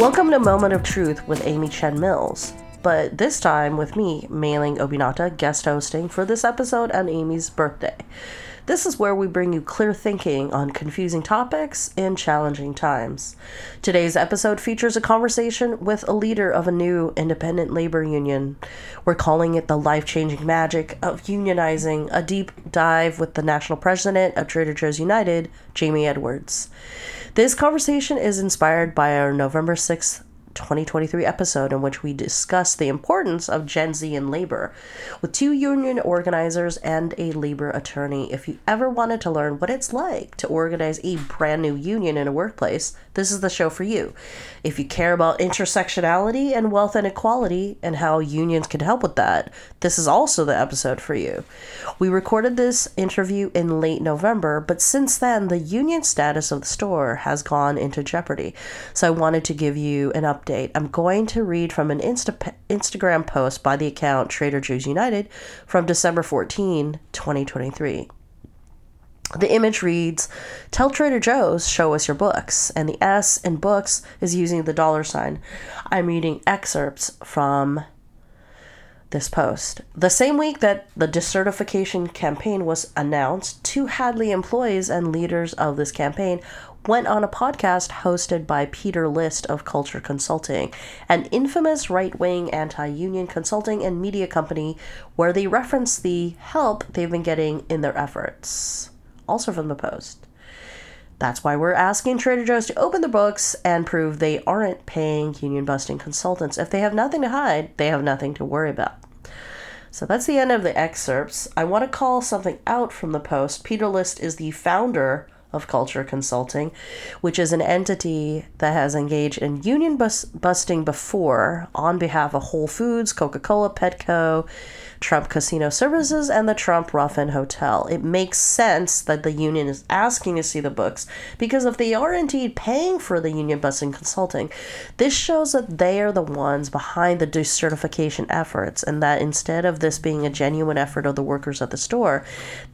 Welcome to Moment of Truth with Ami Chen Mills, but this time with me, Meilin Obinata, guest hosting for this episode on Ami's birthday. This is where we bring you clear thinking on confusing topics in challenging times. Today's episode features a conversation with a leader of a new independent labor union. We're calling it the life changing magic of unionizing, a deep dive with the national president of Trader Joe's United, Jamie Edwards. This conversation is inspired by our November 6th 2023 episode in which we discuss the importance of Gen Z in labor with two union organizers and a labor attorney. If you ever wanted to learn what it's like to organize a brand new union in a workplace, this is the show for you. If you care about intersectionality and wealth inequality and how unions can help with that, this is also the episode for you. We recorded this interview in late November, but since then, the union status of the store has gone into jeopardy. So I wanted to give you an update. I'm going to read from an Insta- Instagram post by the account Trader Joe's United from December 14, 2023. The image reads, Tell Trader Joe's, show us your books. And the S in books is using the dollar sign. I'm reading excerpts from this post. The same week that the decertification campaign was announced, two Hadley employees and leaders of this campaign went on a podcast hosted by Peter List of Kulture Consulting, an infamous right wing anti union consulting and media company where they reference the help they've been getting in their efforts. Also from the Post. That's why we're asking Trader Joe's to open the books and prove they aren't paying union busting consultants. If they have nothing to hide, they have nothing to worry about. So that's the end of the excerpts. I want to call something out from the Post. Peter List is the founder of Kulture Consulting, which is an entity that has engaged in union bus- busting before on behalf of Whole Foods, Coca Cola, Petco, Trump Casino Services, and the Trump Ruffin Hotel. It makes sense that the union is asking to see the books because if they are indeed paying for the union busting consulting, this shows that they are the ones behind the decertification efforts and that instead of this being a genuine effort of the workers at the store,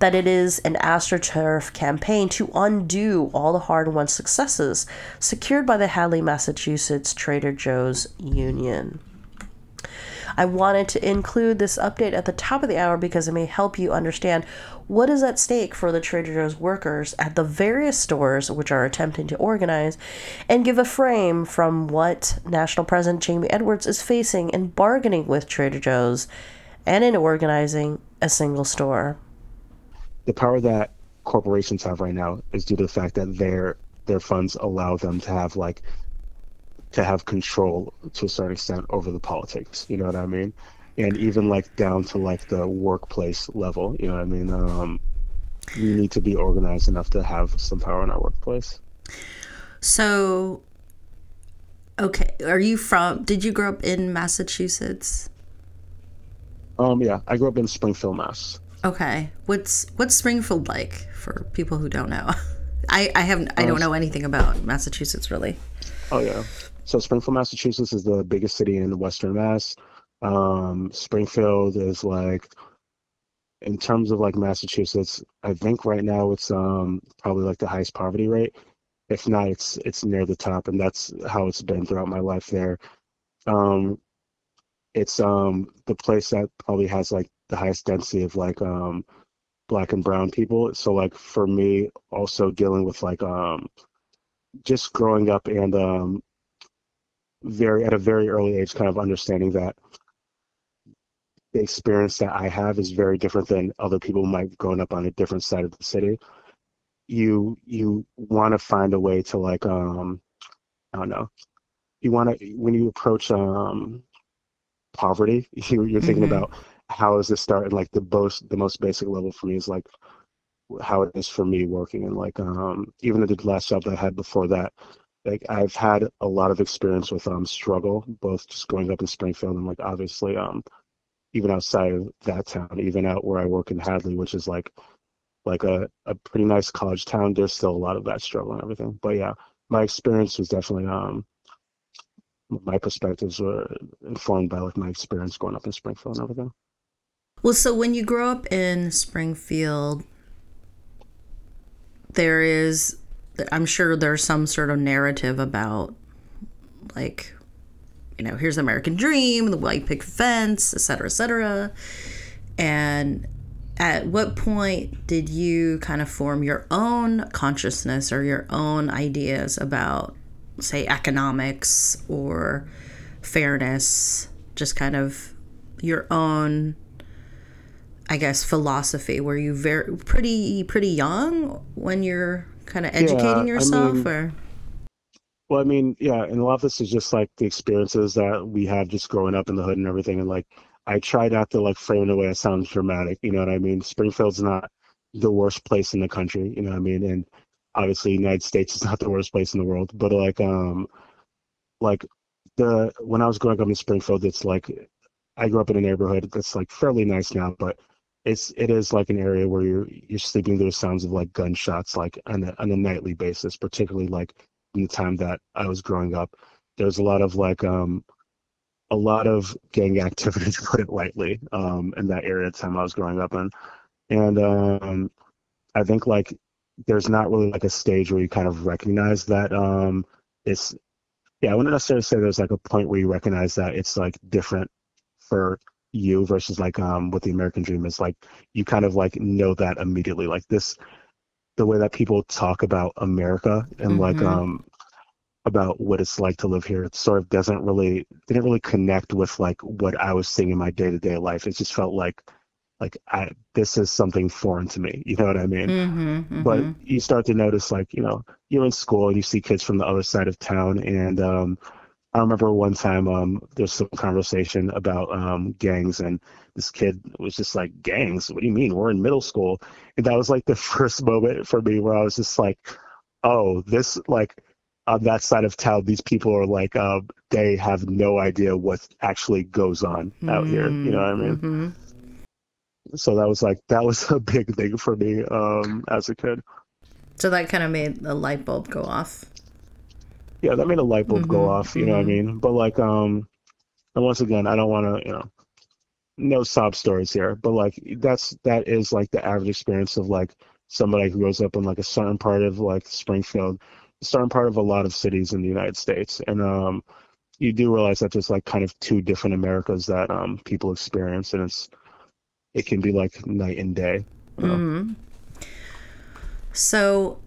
that it is an astroturf campaign to undo all the hard won successes secured by the Hadley, Massachusetts Trader Joe's Union. I wanted to include this update at the top of the hour because it may help you understand what is at stake for the Trader Joe's workers at the various stores which are attempting to organize and give a frame from what National President Jamie Edwards is facing in bargaining with Trader Joe's and in organizing a single store. The power that corporations have right now is due to the fact that their their funds allow them to have like to have control to a certain extent over the politics. You know what I mean? And even like down to like the workplace level. You know what I mean? Um, we need to be organized enough to have some power in our workplace. So, okay, are you from? Did you grow up in Massachusetts? Um, yeah, I grew up in Springfield, Mass. Okay, what's what's Springfield like for people who don't know? I I haven't I don't know anything about Massachusetts really. Oh yeah, so Springfield, Massachusetts is the biggest city in Western Mass. Um, Springfield is like, in terms of like Massachusetts, I think right now it's um probably like the highest poverty rate. If not, it's it's near the top, and that's how it's been throughout my life there. Um, it's um the place that probably has like the highest density of like um black and brown people. So like for me, also dealing with like um just growing up and um very at a very early age kind of understanding that the experience that I have is very different than other people might have grown up on a different side of the city. You you want to find a way to like um I don't know. You want to when you approach um poverty, you, you're thinking mm-hmm. about how does this start and like the most the most basic level for me is like how it is for me working and like um even the last job that I had before that like I've had a lot of experience with um struggle, both just growing up in Springfield and like obviously um even outside of that town, even out where I work in Hadley, which is like like a, a pretty nice college town, there's still a lot of that struggle and everything. But yeah, my experience was definitely um my perspectives were informed by like my experience growing up in Springfield and everything. Well, so when you grow up in Springfield, there is I'm sure there's some sort of narrative about like you know here's the american dream the white picket fence etc cetera, etc cetera. and at what point did you kind of form your own consciousness or your own ideas about say economics or fairness just kind of your own i guess philosophy were you very pretty pretty young when you're kind of educating yeah, yourself I mean, or well i mean yeah and a lot of this is just like the experiences that we have just growing up in the hood and everything and like I try not to like frame it in a way that sounds dramatic. You know what I mean? Springfield's not the worst place in the country. You know what I mean? And obviously, United States is not the worst place in the world. But like, um, like the when I was growing up in Springfield, it's like I grew up in a neighborhood that's like fairly nice now, but it's it is like an area where you're you're sleeping through sounds of like gunshots like on a on a nightly basis, particularly like in the time that I was growing up. There's a lot of like um a lot of gang activity, to put it lightly, um, in that area time I was growing up in. And um, I think like there's not really like a stage where you kind of recognize that um, it's yeah, I wouldn't necessarily say there's like a point where you recognize that it's like different for you versus like um what the American dream is like you kind of like know that immediately. Like this the way that people talk about America and mm-hmm. like um about what it's like to live here. It sort of doesn't really didn't really connect with like what I was seeing in my day to day life. It just felt like like I this is something foreign to me. You know what I mean? Mm-hmm, mm-hmm. But you start to notice like you know you're in school and you see kids from the other side of town and um, I remember one time um, there's some conversation about um, gangs, and this kid was just like, "Gangs? What do you mean? We're in middle school." And that was like the first moment for me where I was just like, "Oh, this like on that side of town, these people are like, uh, they have no idea what actually goes on out mm-hmm. here. You know what I mean? Mm-hmm. So that was like that was a big thing for me um, as a kid. So that kind of made the light bulb go off. Yeah, that made a light bulb mm-hmm. go off. You know what I mm-hmm. mean? But like, um, and once again, I don't want to, you know, no sob stories here, but like that's that is like the average experience of like somebody who grows up in like a certain part of like Springfield certain part of a lot of cities in the United States. And um, you do realize that there's like kind of two different Americas that um, people experience, and it's it can be like night and day. You know? mm-hmm. So,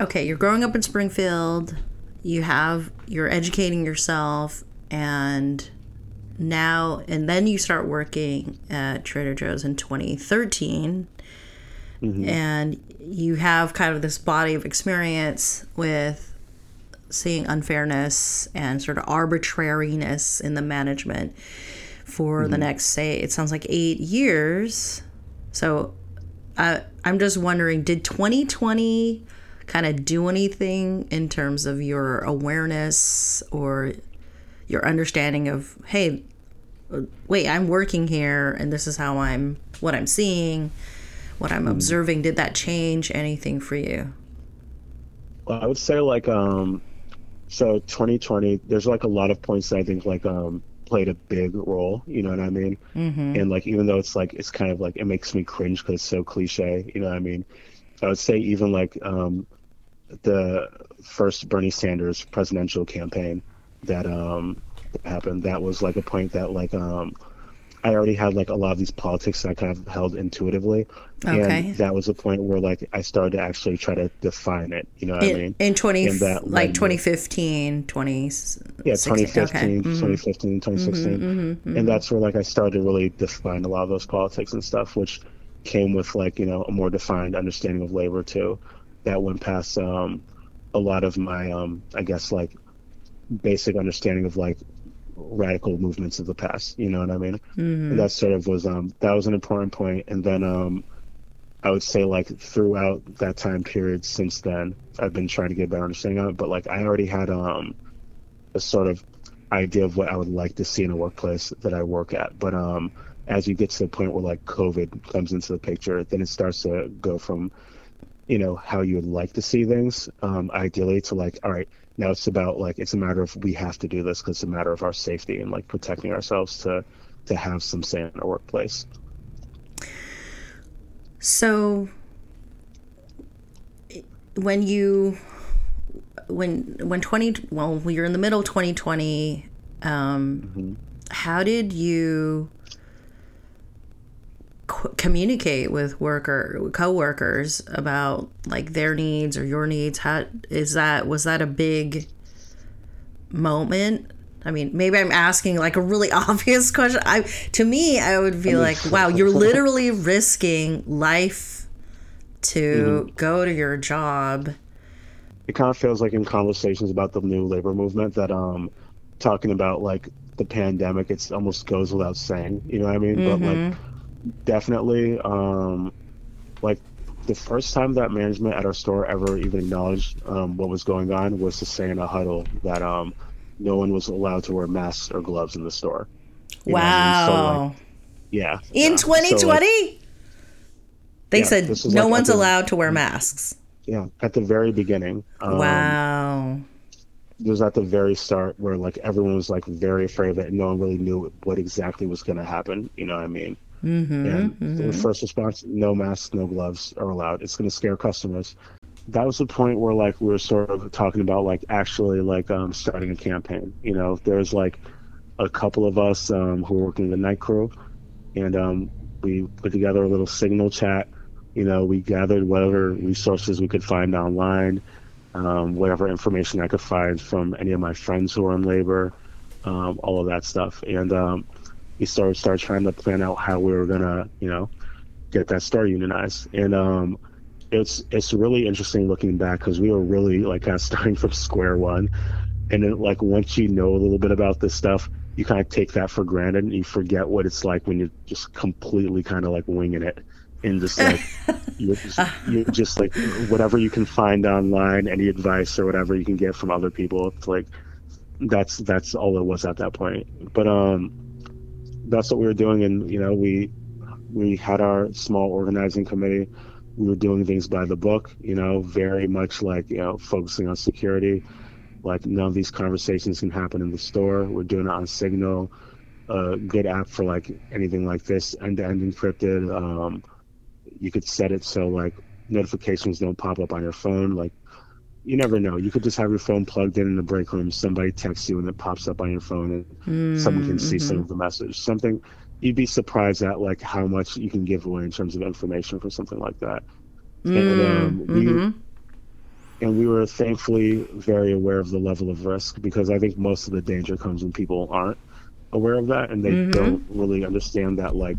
okay, you're growing up in Springfield. You have you're educating yourself, and now and then you start working at Trader Joe's in 2013 mm-hmm. and you have kind of this body of experience with seeing unfairness and sort of arbitrariness in the management for mm-hmm. the next say it sounds like eight years so uh, i'm just wondering did 2020 kind of do anything in terms of your awareness or your understanding of hey wait i'm working here and this is how i'm what i'm seeing what I'm hmm. observing, did that change anything for you? Well, I would say like um so 2020 there's like a lot of points that I think like um played a big role, you know what I mean? Mm-hmm. And like even though it's like it's kind of like it makes me cringe cuz it's so cliche, you know what I mean? I would say even like um the first Bernie Sanders presidential campaign that um happened that was like a point that like um I already had like a lot of these politics that I kind of held intuitively. Okay. And that was a point where like I started to actually try to define it. You know what in, I mean? In 20, like 2015, 20. Yeah, 2015, okay. 2015, mm-hmm. 2016. Mm-hmm, mm-hmm, mm-hmm. And that's where like I started to really define a lot of those politics and stuff, which came with like, you know, a more defined understanding of labor too. That went past um, a lot of my, um, I guess, like basic understanding of like radical movements of the past. You know what I mean? Mm-hmm. That sort of was um that was an important point. And then um I would say like throughout that time period since then, I've been trying to get a better understanding of it. But like I already had um a sort of idea of what I would like to see in a workplace that I work at. But um as you get to the point where like COVID comes into the picture, then it starts to go from you know how you would like to see things um, ideally to like all right now it's about like it's a matter of we have to do this because it's a matter of our safety and like protecting ourselves to to have some say in our workplace. So when you when when 20 well you're in the middle of 2020 um mm-hmm. how did you communicate with worker co-workers about like their needs or your needs how is that was that a big moment I mean, maybe I'm asking like a really obvious question. I to me, I would be like, wow, you're literally risking life to mm-hmm. go to your job. It kind of feels like in conversations about the new labor movement that um talking about like the pandemic, it almost goes without saying. You know what I mean? Mm-hmm. But like mm-hmm. Definitely um like the first time that management at our store ever even acknowledged um, what was going on was to say in a huddle that um no one was allowed to wear masks or gloves in the store. wow. I mean? so, like, yeah. In 2020? So, like, they yeah, said no like one's the, allowed to wear masks. Yeah, at the very beginning. Um, wow. It was at the very start where like everyone was like very afraid that no one really knew what exactly was going to happen. You know what I mean? Mm-hmm, and mm-hmm. the first response: no masks, no gloves are allowed. It's going to scare customers that was the point where like we were sort of talking about like actually like um starting a campaign you know there's like a couple of us um who are working the night crew and um we put together a little signal chat you know we gathered whatever resources we could find online um, whatever information i could find from any of my friends who are in labor um, all of that stuff and um, we started started trying to plan out how we were gonna you know get that store unionized and um it's it's really interesting looking back because we were really like kind of starting from square one, and then like once you know a little bit about this stuff, you kind of take that for granted and you forget what it's like when you're just completely kind of like winging it and just like you're just, you're just like whatever you can find online, any advice or whatever you can get from other people. It's like that's that's all it was at that point. But um, that's what we were doing, and you know we we had our small organizing committee we were doing things by the book, you know, very much like, you know, focusing on security. Like none of these conversations can happen in the store. We're doing it on Signal, a good app for like anything like this, end to end encrypted. Um, you could set it so like notifications don't pop up on your phone. Like you never know. You could just have your phone plugged in in the break room. Somebody texts you and it pops up on your phone, and mm-hmm. someone can see some mm-hmm. of the message. Something you'd be surprised at like how much you can give away in terms of information for something like that. Mm, and um, we mm-hmm. and we were thankfully very aware of the level of risk because I think most of the danger comes when people aren't aware of that and they mm-hmm. don't really understand that like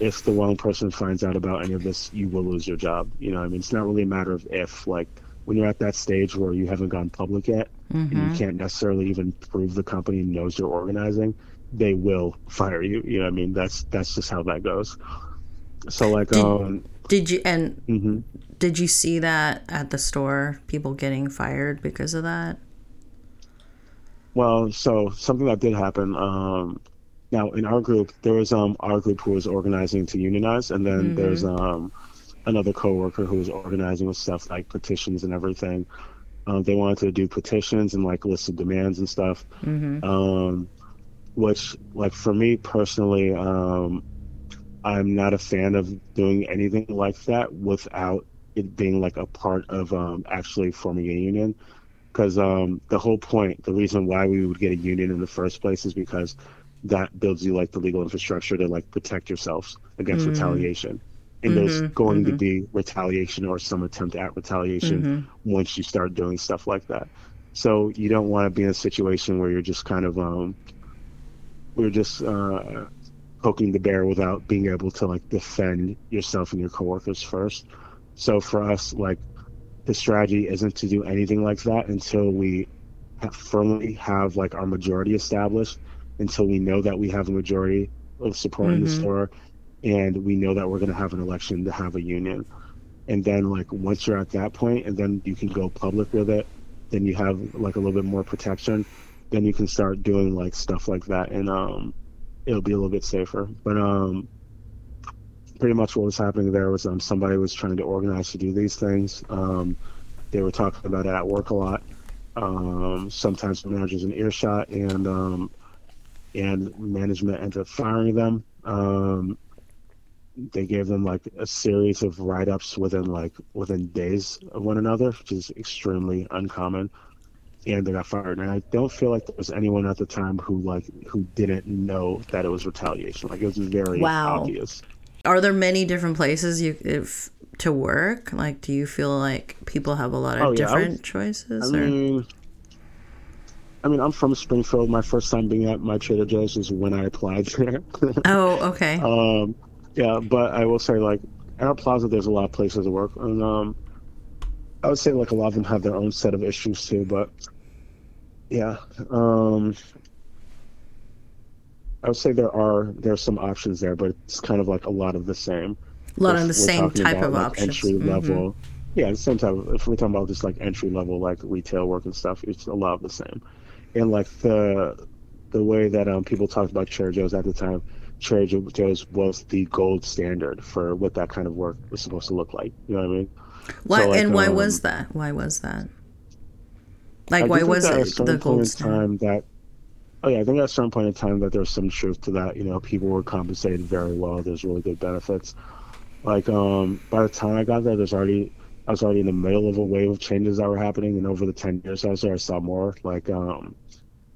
if the wrong person finds out about any of this, you will lose your job. You know, I mean, it's not really a matter of if. Like when you're at that stage where you haven't gone public yet, mm-hmm. and you mm-hmm. can't necessarily even prove the company knows you're organizing, they will fire you. You know, I mean, that's that's just how that goes. So like, did, um, did you and mm-hmm. did you see that at the store? People getting fired because of that. Well, so something that did happen. Um, now in our group, there was um our group who was organizing to unionize, and then mm-hmm. there's um another coworker who was organizing with stuff like petitions and everything. Um, they wanted to do petitions and like list of demands and stuff. Mm-hmm. Um, which like for me personally um, i'm not a fan of doing anything like that without it being like a part of um, actually forming a union because um, the whole point the reason why we would get a union in the first place is because that builds you like the legal infrastructure to like protect yourselves against mm-hmm. retaliation and mm-hmm. there's going mm-hmm. to be retaliation or some attempt at retaliation mm-hmm. once you start doing stuff like that so you don't want to be in a situation where you're just kind of um, we are just uh, poking the bear without being able to like defend yourself and your coworkers first. So for us, like the strategy isn't to do anything like that until we have firmly have like our majority established, until we know that we have a majority of support in the mm-hmm. store, and we know that we're going to have an election to have a union. And then like once you're at that point, and then you can go public with it, then you have like a little bit more protection then you can start doing like stuff like that and um it'll be a little bit safer. But um pretty much what was happening there was um somebody was trying to organize to do these things. Um they were talking about it at work a lot. Um sometimes managers in earshot and um and management ended up firing them. Um they gave them like a series of write-ups within like within days of one another which is extremely uncommon and they got fired. And I don't feel like there was anyone at the time who like who didn't know that it was retaliation. Like it was very Wow. obvious. Are there many different places you if to work? Like, do you feel like people have a lot of Oh, yeah, different would- choices? I or? mean, I mean, I'm from Springfield. My first time being at my Trader Joe's was when I applied there. oh, okay. um, yeah, but I will say like at our plaza, there's a lot of places to work, and um, I would say like a lot of them have their own set of issues too. But yeah, um, I would say there are there are some options there, but it's kind of like a lot of the same. a lot if of the same type about, of like, options. Entry Mhm. level. Yeah, the same type of, if we're talking about just like entry level like retail work and stuff, it's a lot of the same. And like the the way that um people talked about Trader Joe's at the time, Trader Joe's was the gold standard for what that kind of work was supposed to look like. You know what I mean? Why So, like, and why um, was that? Why was that? Like, do why was that at a it the gold standard? time that oh yeah, I think at a certain point in time that there's some truth to that. You know, people were compensated very well. There's really good benefits. Like um, by the time I got there, there's already I was already in the middle of a wave of changes that were happening, and over the ten years I was there, I saw more. Like um,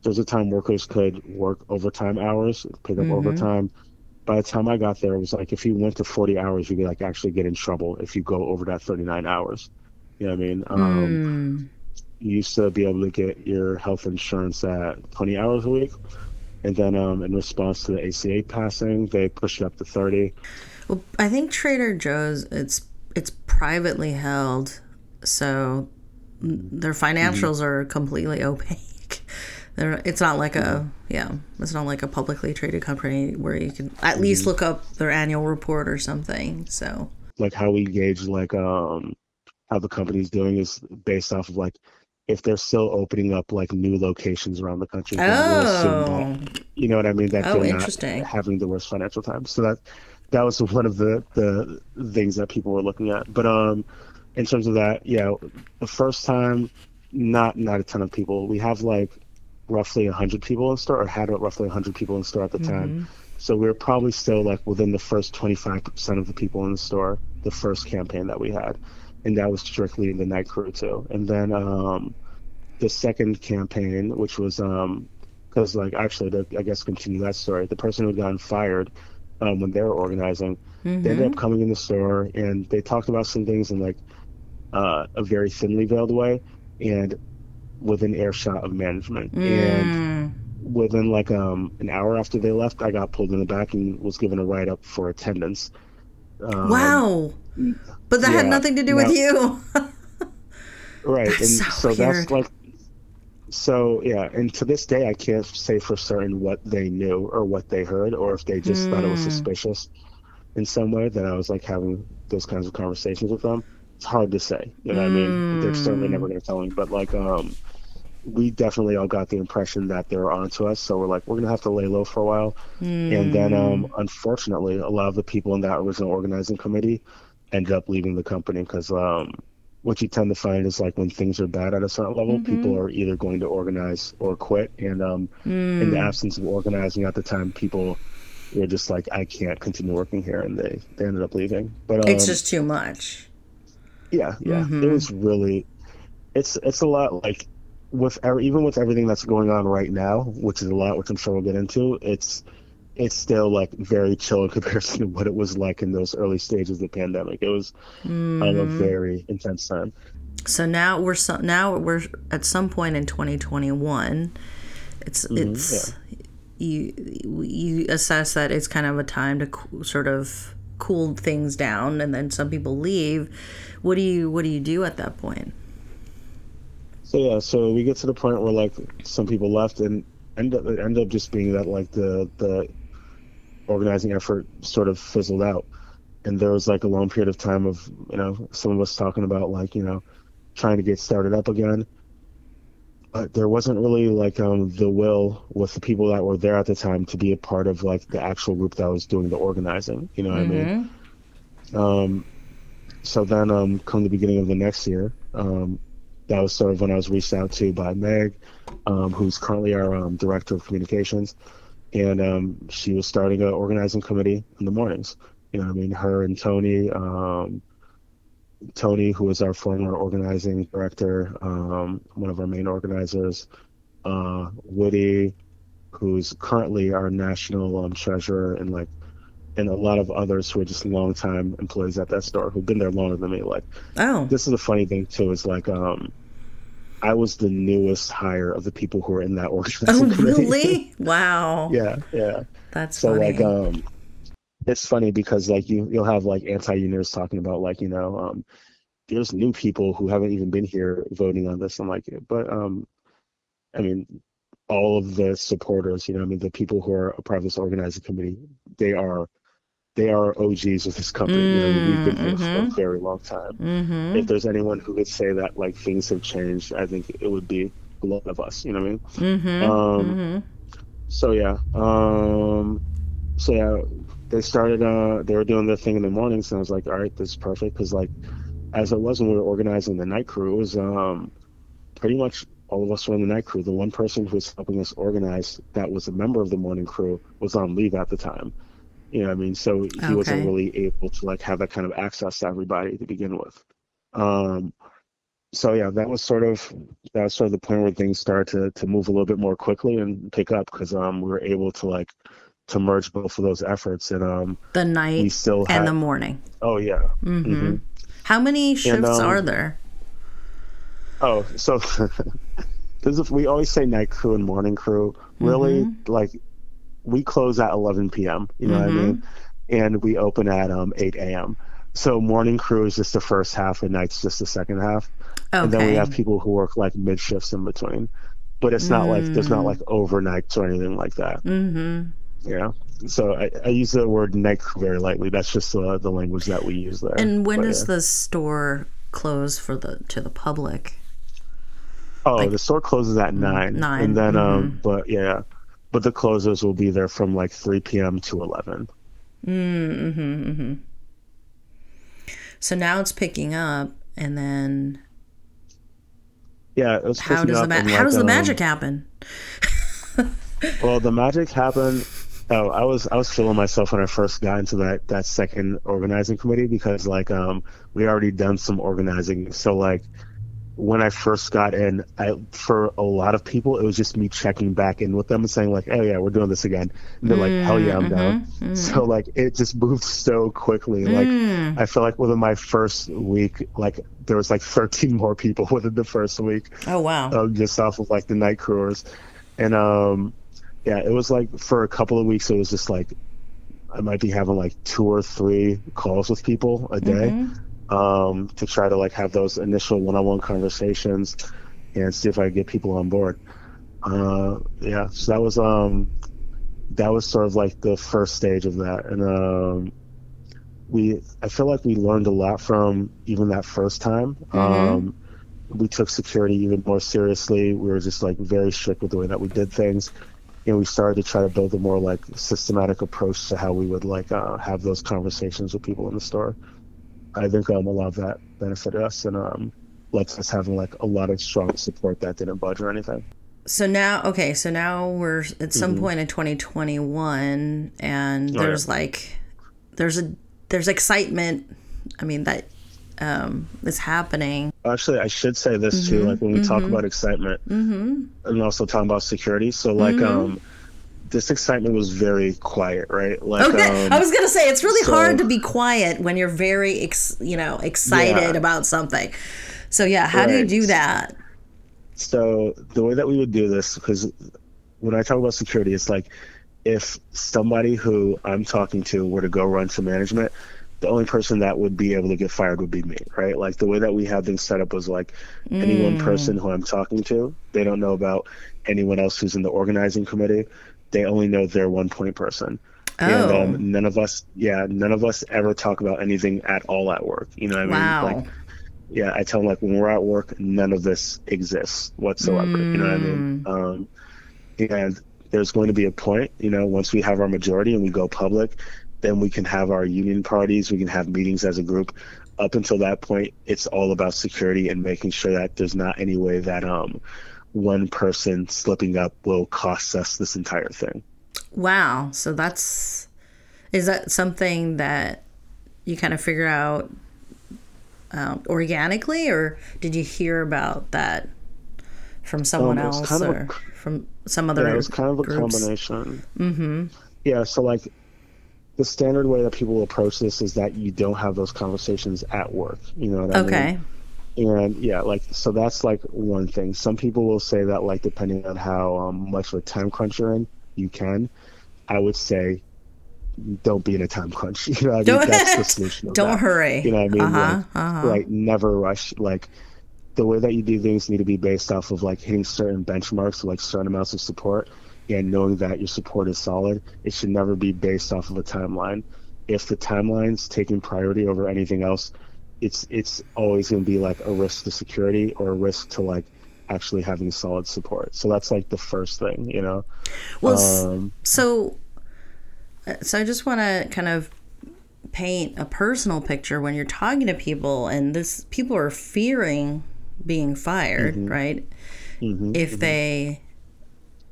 there was a time workers could work overtime hours, pick up Mhm. overtime. By the time I got there, it was like if you went to 40 hours, you could like actually get in trouble if you go over that 39 hours. You know what I mean? Um, Mm. you used to be able to get your health insurance at 20 hours a week. And then um, in response to the ACA passing, they pushed it up to 30. Well, I think Trader Joe's it's it's privately held, so their financials Mm-hmm. are completely opaque. They're, it's not like a yeah, it's not like a publicly traded company where you can at Mm-hmm. least look up their annual report or something. So Like how we gauge like um, how the company's doing is based off of like if they're still opening up like new locations around the country. then that- oh, you know what I mean? That Oh, they're interesting. not having the worst financial times. So that that was one of the the things that people were looking at. But um, in terms of that, yeah, the first time, not not a ton of people. We have like roughly hundred people in store, or had roughly hundred people in store at the time. So we were probably still like within the first twenty five percent of the people in the store. The first campaign that we had, and that was strictly in the night crew too. And then um, the second campaign, which was um, because like actually to I guess continue that story, the person who had gotten fired um, when they were organizing, they ended Mm-hmm. up coming in the store and they talked about some things in like uh, a very thinly veiled way and within earshot of management. And Mm. within like um an hour after they left, I got pulled in the back and was given a write up for attendance. Um, wow. But that had nothing to do with you. Right. That's and so so, that's like so yeah, and to this day I can't say for certain what they knew or what they heard or if they just thought it was Hmm. suspicious in some way that I was like having those kinds of conversations with them. It's hard to say. You know what I mean? They're certainly Hmm. never gonna tell me. But like um we definitely all got the impression that they were onto us, so we're like, we're gonna have to lay low for a while. And then, um, Hmm. unfortunately, a lot of the people in that original organizing committee ended up leaving the company because um, what you tend to find is like when things are bad at a certain level, Mm-hmm. people are either going to organize or quit. And um, in the absence of organizing at the time, people were just like, I can't continue working here, and they they ended up leaving. But um, it's just too much. yeah, yeah. Mm-hmm. It was really, it's it's a lot like with even with everything that's going on right now, which is a lot, which I'm sure we'll get into. It's it's still like very chill in comparison to what it was like in those early stages of the pandemic. It was um, Mm-hmm. a very intense time. So now we're so, now we're at some point in 2021. It's Mm-hmm, it's you you assess that it's kind of a time to co- sort of cool things down, and then some people leave. What do you what do you do at that point? So yeah, so we get to the point where like some people left and end up ended up just being that like the the organizing effort sort of fizzled out. And there was like a long period of time of, you know, some of us talking about like, you know, trying to get started up again. But there wasn't really like um the will with the people that were there at the time to be a part of like the actual group that was doing the organizing. You know what I mean? Um so then um come the beginning of the next year, um that was sort of when I was reached out to by Meg, um, who's currently our um, director of communications, and um, she was starting an organizing committee in the mornings. You know, I mean, her and Tony, um, Tony, who is our former organizing director, um, one of our main organizers, uh, Woody, who's currently our national um, treasurer, and like, and a lot of others who are just longtime employees at that store who've been there longer than me. Like, oh, this is a funny thing too is like, um, I was the newest hire of the people who were in that organization. oh, really? wow. yeah, yeah. That's So funny. like, um, it's funny because like you you'll have like anti-unionists talking about like you know um, there's new people who haven't even been here voting on this. I'm like, but um, I mean, all of the supporters, you know, I mean, the people who are a part of this organizing committee, they are they are OGs of this company. you know, we've been here for a Mhm. very long time. mm-hmm. If there's anyone who could say that like things have changed, I think it would be a lot of us. You know what I mean? Mm-hmm. Um, mm-hmm. So yeah, um, so yeah, they started. Uh, they were doing their thing in the mornings, and I was like, all right, this is perfect because like, as it was when we were organizing the night crew, it was um, pretty much all of us were in the night crew. The one person who was helping us organize, that was a member of the morning crew, was on leave at the time. You know, what I mean, so he wasn't really able to like have that kind of access to everybody to begin with. Um, so yeah, that was sort of that was sort of the point where things started to to move a little bit more quickly and pick up because um we were able to like to merge both of those efforts and um The we night still and had the morning. oh yeah Mm-hmm. Mhm. How many shifts um, are there? oh so is we always say night crew and morning crew really like we close at 11 p.m you know what I Mhm. mean and we open at um 8 a.m so morning crew is just the first half and night's just the second half Okay. and then we have people who work like mid shifts in between but it's not like there's not like overnights or anything like that mm-hmm. yeah so I, I use the word night crew very lightly that's just uh, the language that we use there And when But, does yeah. the store close for the to the public? oh the store closes at nine, Mm, nine, mm-hmm. and then um but yeah but the closers will be there from like 3 p.m to 11 Mm-hmm. Mm-hmm. So now it's picking up, and then yeah it was how does the ma- how like, does the um, magic happen? Well, the magic happened. Oh, I was I was feeling myself when I first got into that that second organizing committee because like um we already done some organizing. So like when I first got in, I for a lot of people it was just me checking back in with them and saying like, oh yeah, we're doing this again. And they're like, hell yeah, I'm down. So like it just moved so quickly. Like Mm. I feel like within my first week, like there was like 13 more people within the first week Oh wow. um, just off of like the night crewers, and um, yeah, it was like for a couple of weeks, it was just like I might be having like two or three calls with people a day Mm-hmm. Um, to try to like have those initial one-on-one conversations and see if I could get people on board. Uh, yeah, so that was um, that was sort of like the first stage of that, and um, we I feel like we learned a lot from even that first time. Um, we took security even more seriously. We were just like very strict with the way that we did things. And we started to try to build a more like systematic approach to how we would like uh, have those conversations with people in the store. I think um, a lot of that benefited us and um, lets us having like a lot of strong support that didn't budge or anything. So now, okay, so now we're at some Mhm. point in 2021, and Oh, yeah. there's like, there's a there's excitement. I mean that um, is happening. Actually, I should say this too. Like when we talk about excitement, Mm-hmm. and also talking about security. So like um, this excitement was very quiet, right? Like Okay, um, I was gonna say it's really so- hard to be quiet when you're very, ex- you know, excited Yeah. about something. So yeah, how do you do that? So the way that we would do this, because when I talk about security, it's like if somebody who I'm talking to were to go run to management, the only person that would be able to get fired would be me, right? Like the way that we have things set up was like any one person who I'm talking to, they don't know about anyone else who's in the organizing committee. They only know their one point person. And Oh. um, none of us, yeah, none of us ever talk about anything at all at work. You know what I mean? Wow. Like, yeah, I tell them like when we're at work, none of this exists whatsoever. You know what I mean? Um, and there's going to be a point, you know, once we have our majority and we go public, then we can have our union parties, we can have meetings as a group. Up until that point, it's all about security and making sure that there's not any way that um, one person slipping up will cost us this entire thing. Wow. So that's is that something that you kind of figure out um, organically, or did you hear about that from someone Um, else of a or from some other? Yeah, it was kind of a groups? combination. Mm-hmm. Yeah, so like the standard way that people approach this is that you don't have those conversations at work. You know what I mean? Okay. And yeah, like so that's like one thing. Some people will say that like depending on how um, much of a time crunch you're in, you can. I would say don't be in a time crunch. You know, what I mean? Don't- that's the solution. Don't that. hurry. You know what I mean? Uh-huh, like, uh-huh. like never rush. Like the way that you do things need to be based off of like hitting certain benchmarks, like certain amounts of support, and knowing that your support is solid. It should never be based off of a timeline. If the timeline's taking priority over anything else, it's it's always going to be like a risk to security or a risk to like actually having solid support. So that's like the first thing, you know. Well, Um, so uh, so I just want to kind of paint a personal picture when you're talking to people and this people are fearing being fired, Mm-hmm. right? if they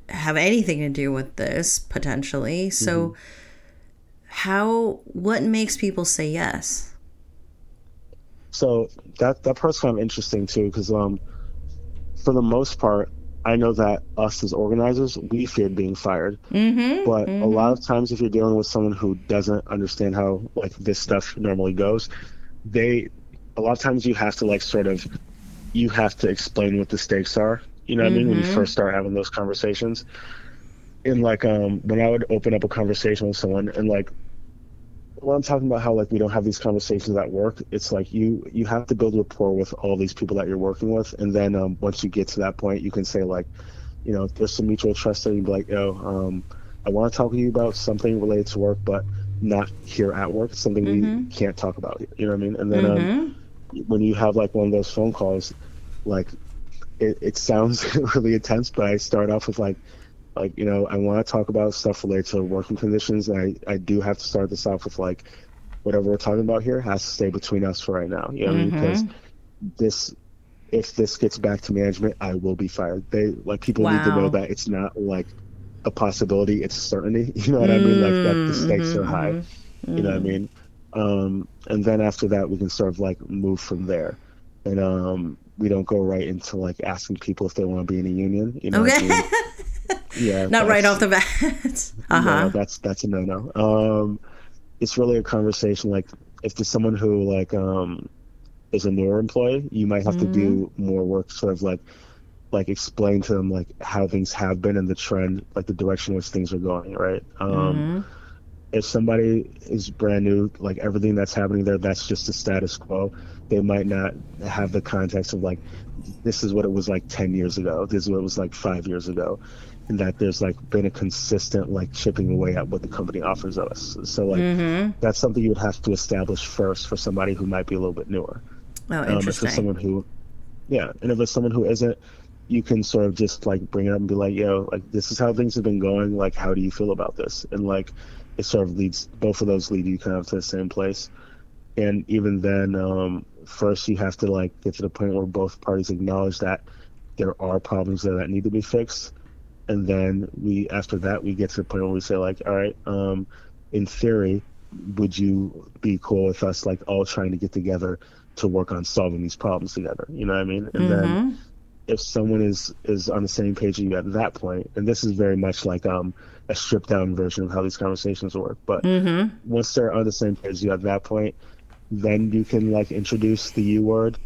have anything to do with this potentially. So Mm-hmm. how what makes people say yes? So that that part's kind of interesting too, because um, for the most part, I know that us as organizers, we feared being fired. Mm-hmm, but a lot of times, if you're dealing with someone who doesn't understand how like this stuff normally goes, they a lot of times you have to like sort of you have to explain what the stakes are. You know what I mean? When you first start having those conversations. And like um when I would open up a conversation with someone and like when I'm talking about how like we don't have these conversations at work, it's like you you have to build rapport with all these people that you're working with, and then um, once you get to that point, you can say like, you know, there's some mutual trust there. You'd be like, yo, um, I want to talk to you about something related to work, but not here at work. It's something we can't talk about. You know what I mean? And then um, when you have like one of those phone calls, like it, it sounds really intense, but I start off with like, like you know, I want to talk about stuff related to working conditions, and I I do have to start this off with like, whatever we're talking about here has to stay between us for right now. You know, mean? because this. If this gets back to management, I will be fired. They like people need to know that it's not like a possibility; it's certainty. You know what I mean? Like that the stakes are high. You know what I mean? Um, and then after that, we can sort of like move from there, and um, we don't go right into like asking people if they want to be in a union. You know? Okay. Yeah. Not right off the bat. uh-huh. that's that's a no no. Um, it's really a conversation. Like if there's someone who like um is a newer employee, you might have to do more work, sort of like like explain to them like how things have been and the trend, like the direction which things are going. Right. Um, If somebody is brand new, like everything that's happening there, that's just the status quo. They might not have the context of like this is what it was like 10 years ago this is what it was like five years ago and that there's like been a consistent like chipping away at what the company offers us. So like that's something you would have to establish first for somebody who might be a little bit newer. Oh, um, if interesting. it's someone who yeah and if it's someone who isn't you can sort of just like bring it up and be like yo like this is how things have been going. Like how do you feel about this? And like it sort of leads both of those lead you kind of to the same place. And even then um first you have to like get to the point where both parties acknowledge that there are problems there that need to be fixed and then we after that we get to the point where we say like all right um in theory would you be cool with us like all trying to get together to work on solving these problems together? You know what i mean? And then if someone is is on the same page as you at that point and this is very much like um a stripped down version of how these conversations work but once they're on the same page as you at that point then you can like introduce the u word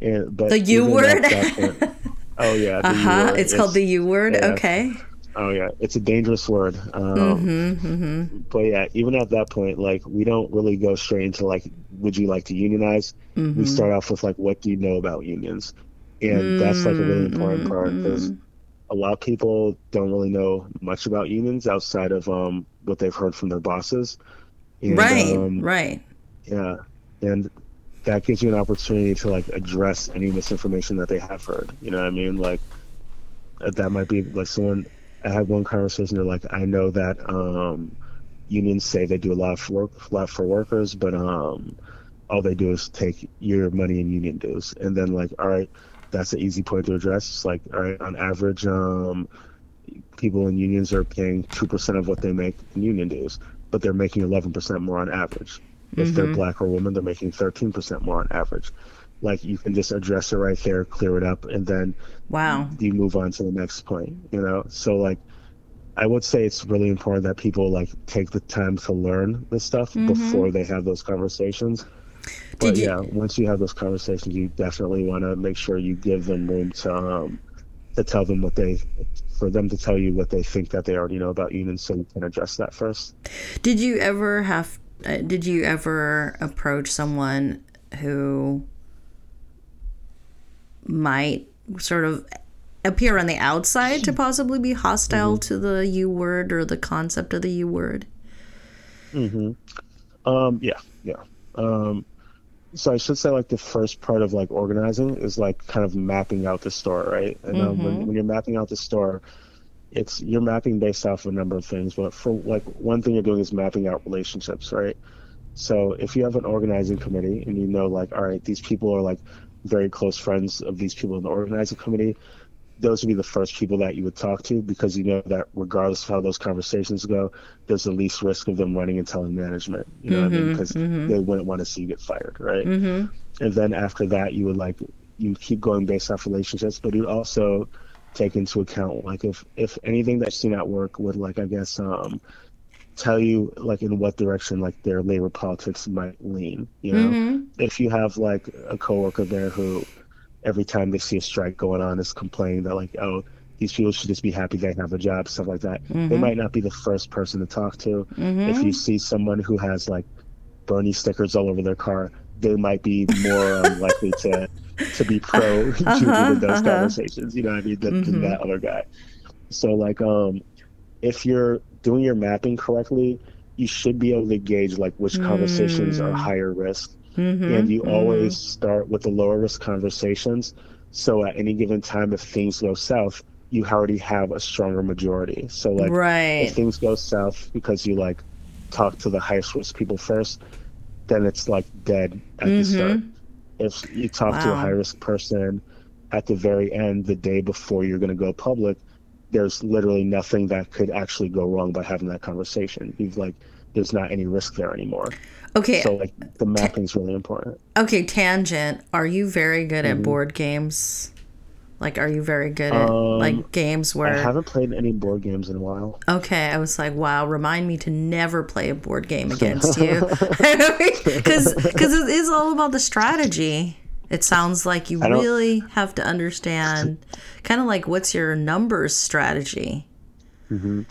and but The U word? at that point- oh yeah uh-huh. word. It's called the U word. yeah. Okay. Oh yeah, it's a dangerous word. Um, Mm-hmm, But yeah, even at that point, like we don't really go straight into like, would you like to unionize? Mm-hmm. We start off with like, what do you know about unions? And that's like a really important part Mm-hmm. because a lot of people don't really know much about unions outside of um, what they've heard from their bosses. And, Right. um, right. yeah, and that gives you an opportunity to like address any misinformation that they have heard. You know what I mean? Like that might be like someone. I had one conversation. They're like, I know that um, unions say they do a lot for work, lot for workers, but um, all they do is take your money in union dues. And then like, all right, that's an easy point to address. It's like, all right, on average, um, people in unions are paying two percent of what they make in union dues, but they're making eleven percent more on average. If they're black or women, they're making thirteen percent more on average. like you can just address it right there, clear it up, and then wow, you move on to the next point. You know, so like I would say it's really important that people like take the time to learn this stuff mm-hmm. before they have those conversations. But you... yeah, once you have those conversations, you definitely want to make sure you give them room to um, to tell them what they for them to tell you what they think that they already know about you, and so you can address that first. Did you ever have? Uh, did you ever approach someone who might sort of appear on the outside to possibly be hostile mm-hmm. to the U word or the concept of the U word? Mm-hmm. Um, yeah, yeah. Um, so I should say like the first part of like organizing is like kind of mapping out the store, right? And mm-hmm. um, when, mm-hmm. when you're mapping out the store, it's you're mapping based off a number of things. But for like one thing you're doing is mapping out relationships, right? So if you have an organizing committee and you know like, all right, these people are like very close friends of these people in the organizing committee, those would be the first people that you would talk to because you know that regardless of how those conversations go, there's the least risk of them running and telling management. You know mm-hmm, what I mean? Because mm-hmm, mm-hmm. they wouldn't want to see you get fired, right? Mm-hmm. And then after that, you would like you keep going based off relationships, but you'd also take into account like if if anything that's seen at work would like I guess um tell you like in what direction like their labor politics might lean. You know, mm-hmm. if you have like a coworker there who every time they see a strike going on is complaining that like oh these people should just be happy they have a job stuff like that mm-hmm. they might not be the first person to talk to mm-hmm. if you see someone who has like bernie stickers all over their car they might be more likely to to be pro uh-huh, those uh-huh. conversations you know what i mean than, mm-hmm. that other guy so like um if you're doing your mapping correctly you should be able to gauge like which conversations are mm. higher risk Mm-hmm, and you mm-hmm. always start with the lower risk conversations. So at any given time, if things go south, you already have a stronger majority. So like, right. if things go south because you like talk to the highest risk people first, then it's like dead at mm-hmm. the start. If you talk wow. to a high risk person at the very end, the day before you're going to go public, there's literally nothing that could actually go wrong by having that conversation. You've like, there's not any risk there anymore. Okay. So like the mapping's really important. Okay, tangent. Are you very good mm-hmm. at board games? Like, are you very good at um, like games where I haven't played any board games in a while. Okay, I was like, wow. Remind me to never play a board game against you, because because it is all about the strategy. It sounds like you really have to understand, kind of like what's your numbers strategy. Mm-hmm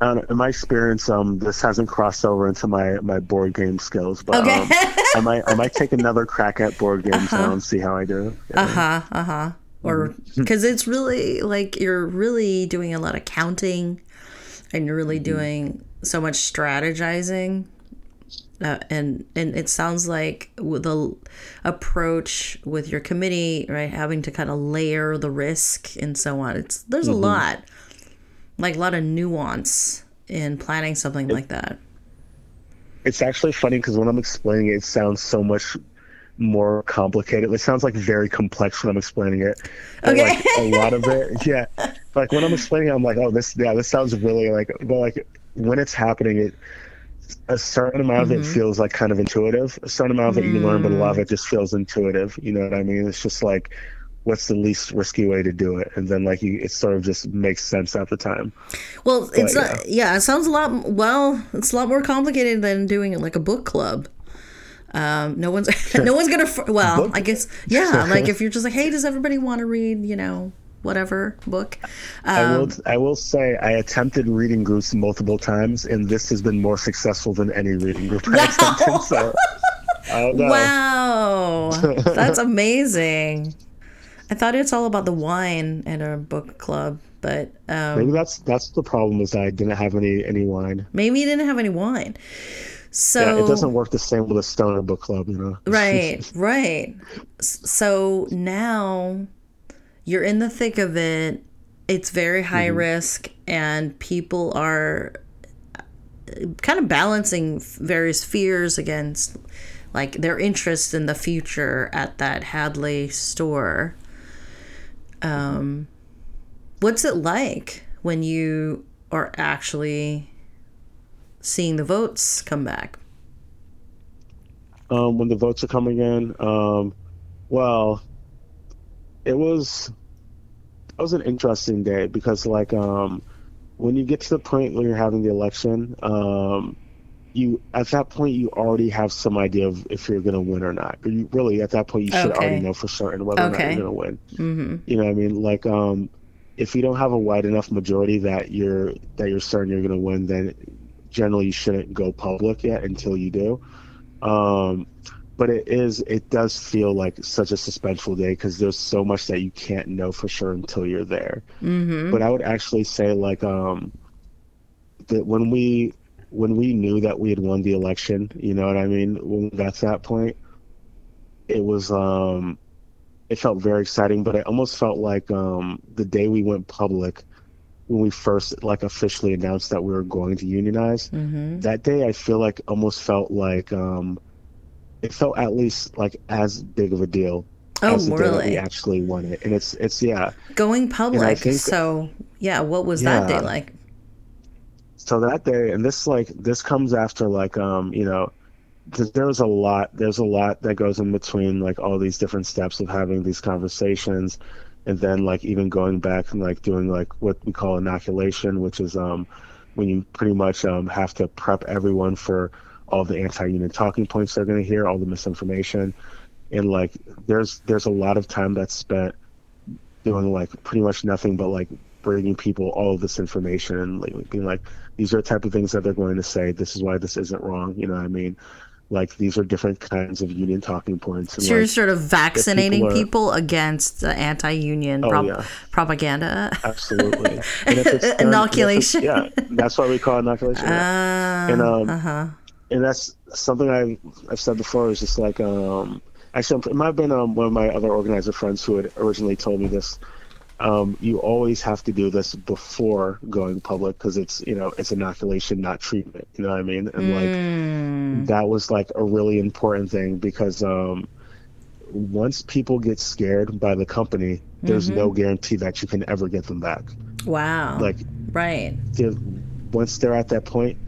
in my experience, um, this hasn't crossed over into my, my board game skills, but okay. um, I might I might take another crack at board games uh-huh. and see how I do. Yeah. Uh huh. Uh huh. Or because mm-hmm. it's really like you're really doing a lot of counting, and you're really mm-hmm. doing so much strategizing. Uh, and and it sounds like with the approach with your committee, right, having to kind of layer the risk and so on. It's there's mm-hmm. a lot like a lot of nuance in planning something it, like that. It's actually funny because when I'm explaining it, it sounds so much more complicated. It sounds like very complex when I'm explaining it. But okay. Like a lot of it, yeah. Like when I'm explaining it, I'm like, oh, this, yeah, this sounds really like, but like when it's happening, it, a certain amount mm-hmm. of it mm-hmm. feels like kind of intuitive. A certain amount of it you learn, but a lot of mm. it just feels intuitive. You know what I mean? It's just like, what's the least risky way to do it and then like you it sort of just makes sense at the time well but, it's not yeah. yeah it sounds a lot well it's a lot more complicated than doing it like a book club um, no one's no one's gonna well book? i guess yeah like if you're just like hey does everybody want to read you know whatever book um, I, will, I will say i attempted reading groups multiple times and this has been more successful than any reading group i attempted so Wow, that's amazing. I thought it's all about the wine at a book club, but um, maybe that's that's the problem is I didn't have any any wine. Maybe you didn't have any wine. So yeah, it doesn't work the same with a stoner book club, you know. right, right. So now you're in the thick of it. It's very high mm-hmm. risk, and people are uh, kind of balancing various fears against like their interest in the future at that Hadley store um, what's it like when you are actually seeing the votes come back? Um, when the votes are coming in, um, Well, it was it was an interesting day because like um when you get to the point where you're having the election, um you at that point you already have some idea of if you're going to win or not. You really at that point you should Okay. already know for certain whether or not you're going to win. Mm-hmm. You know what I mean? Like um if you don't have a wide enough majority that you're that you're certain you're going to win, then generally you shouldn't go public yet until you do. Um but it is it does feel like such a suspenseful day because there's so much that you can't know for sure until you're there Mm-hmm. but i would actually say like um that when we when we knew that we had won the election you know what i mean when we got to that point it was um it felt very exciting but it almost felt like um the day we went public when we first like officially announced that we were going to unionize Mm-hmm. that day I feel like almost felt like um it felt at least like as big of a deal Oh, as the day that we actually won it. And it's it's yeah. Going public. think- so, yeah, what was that day like? So that day and this like this comes after like um, you know, th- there's a lot there's a lot that goes in between like all these different steps of having these conversations and then like even going back and like doing like what we call inoculation, which is um when you pretty much um have to prep everyone for all the anti-union talking points they're going to hear, all the misinformation, and like there's there's a lot of time that's spent doing like pretty much nothing but like bringing people all of this information and like being like these are the type of things that they're going to say. This is why this isn't wrong. You know what I mean? Like these are different kinds of union talking points. And So you're like, sort of vaccinating are- people against the anti-union Oh, prop- yeah. propaganda. absolutely. And done- and if it's- Inoculation. yeah, that's why we call inoculation. Uh, And, um, uh-huh. and that's something I I've said before. Is just like um, actually it might have been um, one of my other organizer friends who had originally told me this. Um, you always have to do this before going public because it's you know it's inoculation, not treatment. You know what I mean? And like Mm, that was like a really important thing because um, once people get scared by the company, there's Mm-hmm. no guarantee that you can ever get them back. wow. Like right. once they're at that point,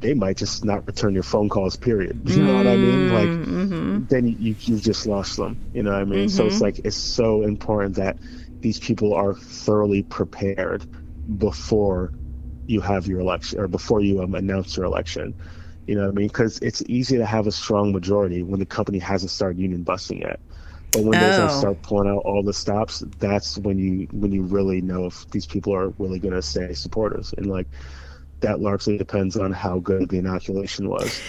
they might just not return your phone calls. Period. You know what I mean? Like Mm-hmm. then you you've just lost them. You know what I mean? So it's like it's so important that these people are thoroughly prepared before you have your election or before you um, announce your election. You know what I mean? Because it's easy to have a strong majority when the company hasn't started union busting yet. But when they Oh. start pulling out all the stops, that's when you when you really know if these people are really going to stay supporters. And like that largely depends on how good the inoculation was.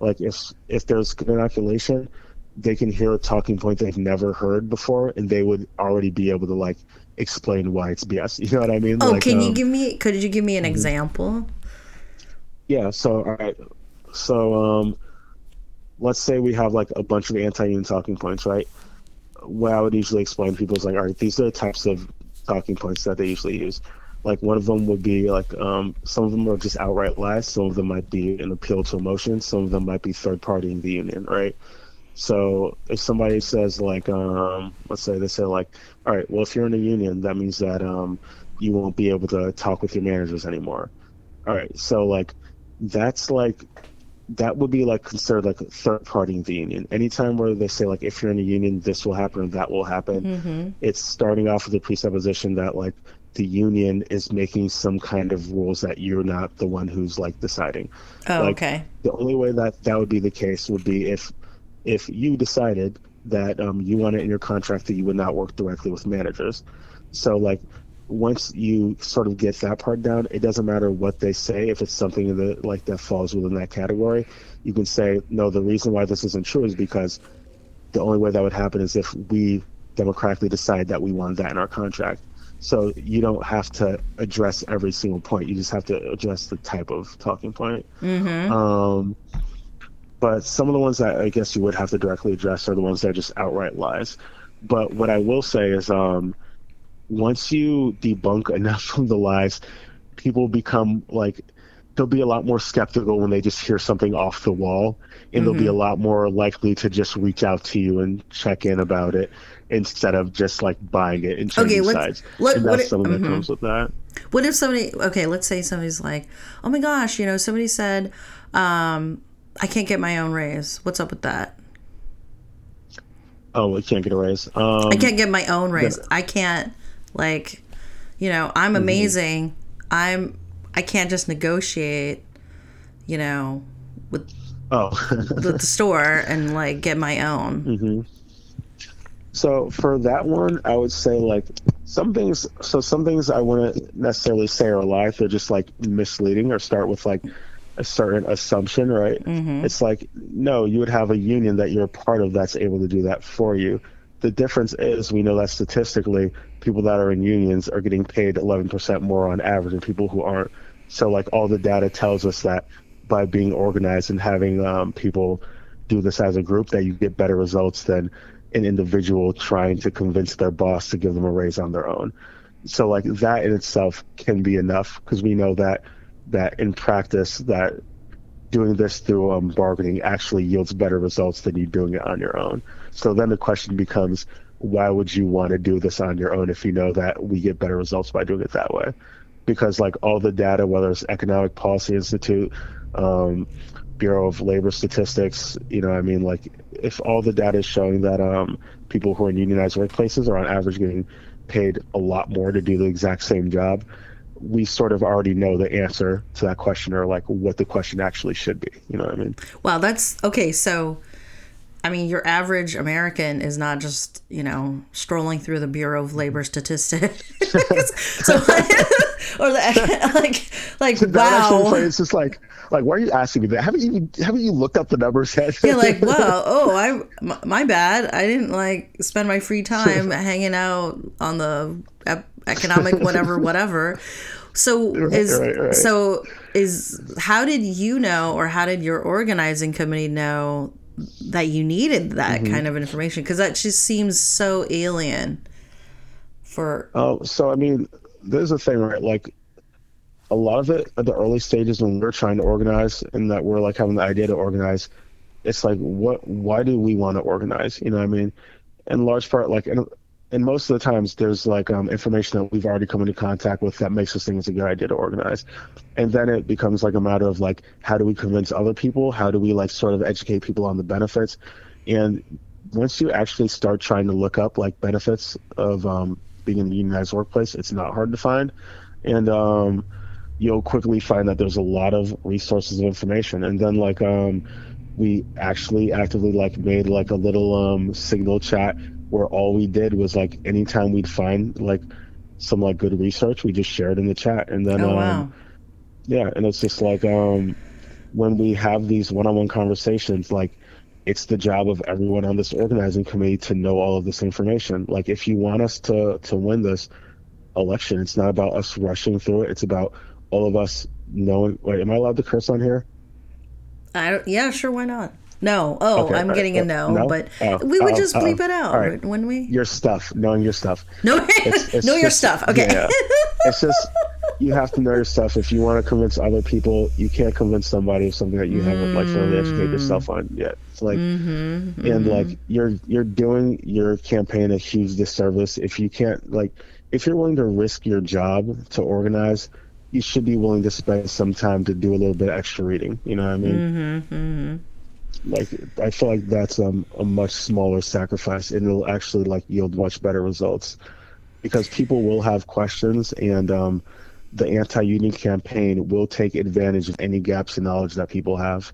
Like if if there's good inoculation, they can hear a talking point they've never heard before, and they would already be able to like explain why it's BS. You know what I mean? Oh, Like, can you um, give me? Could you give me an Mm-hmm. example? Yeah. So all right. So um, let's say we have like a bunch of anti-union talking points, right? What I would usually explain to people is like, all right, these are the types of talking points that they usually use. Like one of them would be like um, some of them are just outright lies. Some of them might be an appeal to emotion. Some of them might be third partying the union, right? So if somebody says like, um, let's say they say like, all right, well if you're in a union, that means that um, you won't be able to talk with your managers anymore. All right, so like that's like that would be like considered like third partying the union. Anytime where they say like if you're in a union, this will happen or that will happen, Mm-hmm. it's starting off with the presupposition that like the union is making some kind of rules that you're not the one who's like deciding. Oh, Like, okay. The only way that that would be the case would be if if you decided that um, you wanted in your contract that you would not work directly with managers. So like once you sort of get that part down, it doesn't matter what they say. If it's something that like that falls within that category, you can say no. The reason why this isn't true is because the only way that would happen is if we democratically decide that we want that in our contract. So you don't have to address every single point. You just have to address the type of talking point. Mm-hmm. Um, but some of the ones that I guess you would have to directly address are the ones that are just outright lies. But what I will say is, um, once you debunk enough of the lies, people become like they'll be a lot more skeptical when they just hear something off the wall, and they'll be a lot more likely to just reach out to you and check in about it instead of just like buying it and changing let's- sides. let- and what that's it- something that mhm. comes with that. What if somebody? Okay, let's say somebody's like, "Oh my gosh, you know, somebody said, um, I can't get my own raise. What's up with that?" Oh, I can't get a raise. Um, I can't get my own raise. I can't like, you know, I'm Mm-hmm. amazing. I'm. I can't just negotiate. You know, with Oh, with the store and like get my own. so for that one, I would say like some things. So some things I wouldn't necessarily say are lies. They're just like misleading or start with like a certain assumption, right? It's like no, you would have a union that you're a part of that's able to do that for you. The difference is we know that statistically, people that are in unions are getting paid 11% more on average than people who aren't. So like all the data tells us that by being organized and having um, people do this as a group, that you get better results than an individual trying to convince their boss to give them a raise on their own. So like that in itself can be enough because we know that that in practice that doing this through um, bargaining actually yields better results than you doing it on your own. So then the question becomes, why would you want to do this on your own if you know that we get better results by doing it that way? Because like all the data, whether it's Economic Policy Institute, um, Bureau of Labor Statistics, you know, I mean, like if all the data is showing that um, people who are in unionized workplaces are on average getting paid a lot more to do the exact same job, we sort of already know the answer to that question or like what the question actually should be. You know what I mean? Well, that's okay. So, I mean, your average American is not just you know strolling through the Bureau of Labor Statistics. so, or the, like, like actually wow. It's just like, like, why are you asking me that? Haven't you haven't you looked up the numbers yet? Yeah, like wow. Oh, I my, bad. I didn't like spend my free time hanging out on the economic whatever whatever. So is right, right. so is how did you know or how did your organizing committee know that you needed that Mm-hmm. kind of information because that just seems so alien for Oh, so I mean, there's a thing, right? Like, a lot of it at the early stages when we're trying to organize and that we're like having the idea to organize, it's like, what? Why do we want to organize? You know, what I mean, in large part, like, and, and most of the times, there's like um, information that we've already come into contact with that makes us think it's a good idea to organize, and then it becomes like a matter of like, how do we convince other people? How do we like sort of educate people on the benefits? And once you actually start trying to look up like benefits of um, being in a unionized workplace, it's not hard to find, and um, you'll quickly find that there's a lot of resources of information. And then like um, we actually actively like made like a little um, signal chat where all we did was like anytime we'd find like some like good research, we just shared in the chat, and then oh um, wow yeah, and it's just like um, when we have these one-on-one conversations, like it's the job of everyone on this organizing committee to know all of this information. Like if you want us to to win this election, it's not about us rushing through it. It's about all of us knowing. Wait, am I allowed to curse on here? I don't, yeah sure why not no oh Okay, I'm all getting a no, no? but Oh, we would oh, just oh, bleep it out right. wouldn't we Your stuff, knowing your stuff. no it's know your stuff okay yeah. It's just you have to know your stuff. If you want to convince other people, you can't convince somebody of something that you haven't like fully mm. educated yourself on yet. It's like, Mm-hmm, and mm-hmm. like you're you're doing your campaign a huge disservice if you can't like if you're willing to risk your job to organize. You should be willing to spend some time to do a little bit extra reading. You know what I mean? Mm-hmm, mm-hmm. Like I feel like that's um, a much smaller sacrifice, and it'll actually like yield much better results because people will have questions and um, the anti-union campaign will take advantage of any gaps in knowledge that people have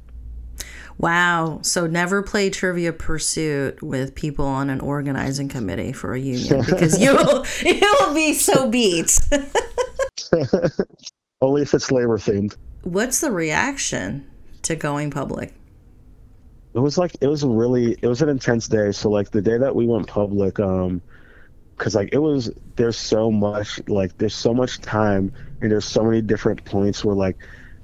Wow. So never play Trivia Pursuit with people on an organizing committee for a union because you will you will be so beat. only if it's labor themed What's the reaction to going public? It was like it was a really it was an intense day. So like the day that we went public um because like it was there's so much like there's so much time and there's so many different points where like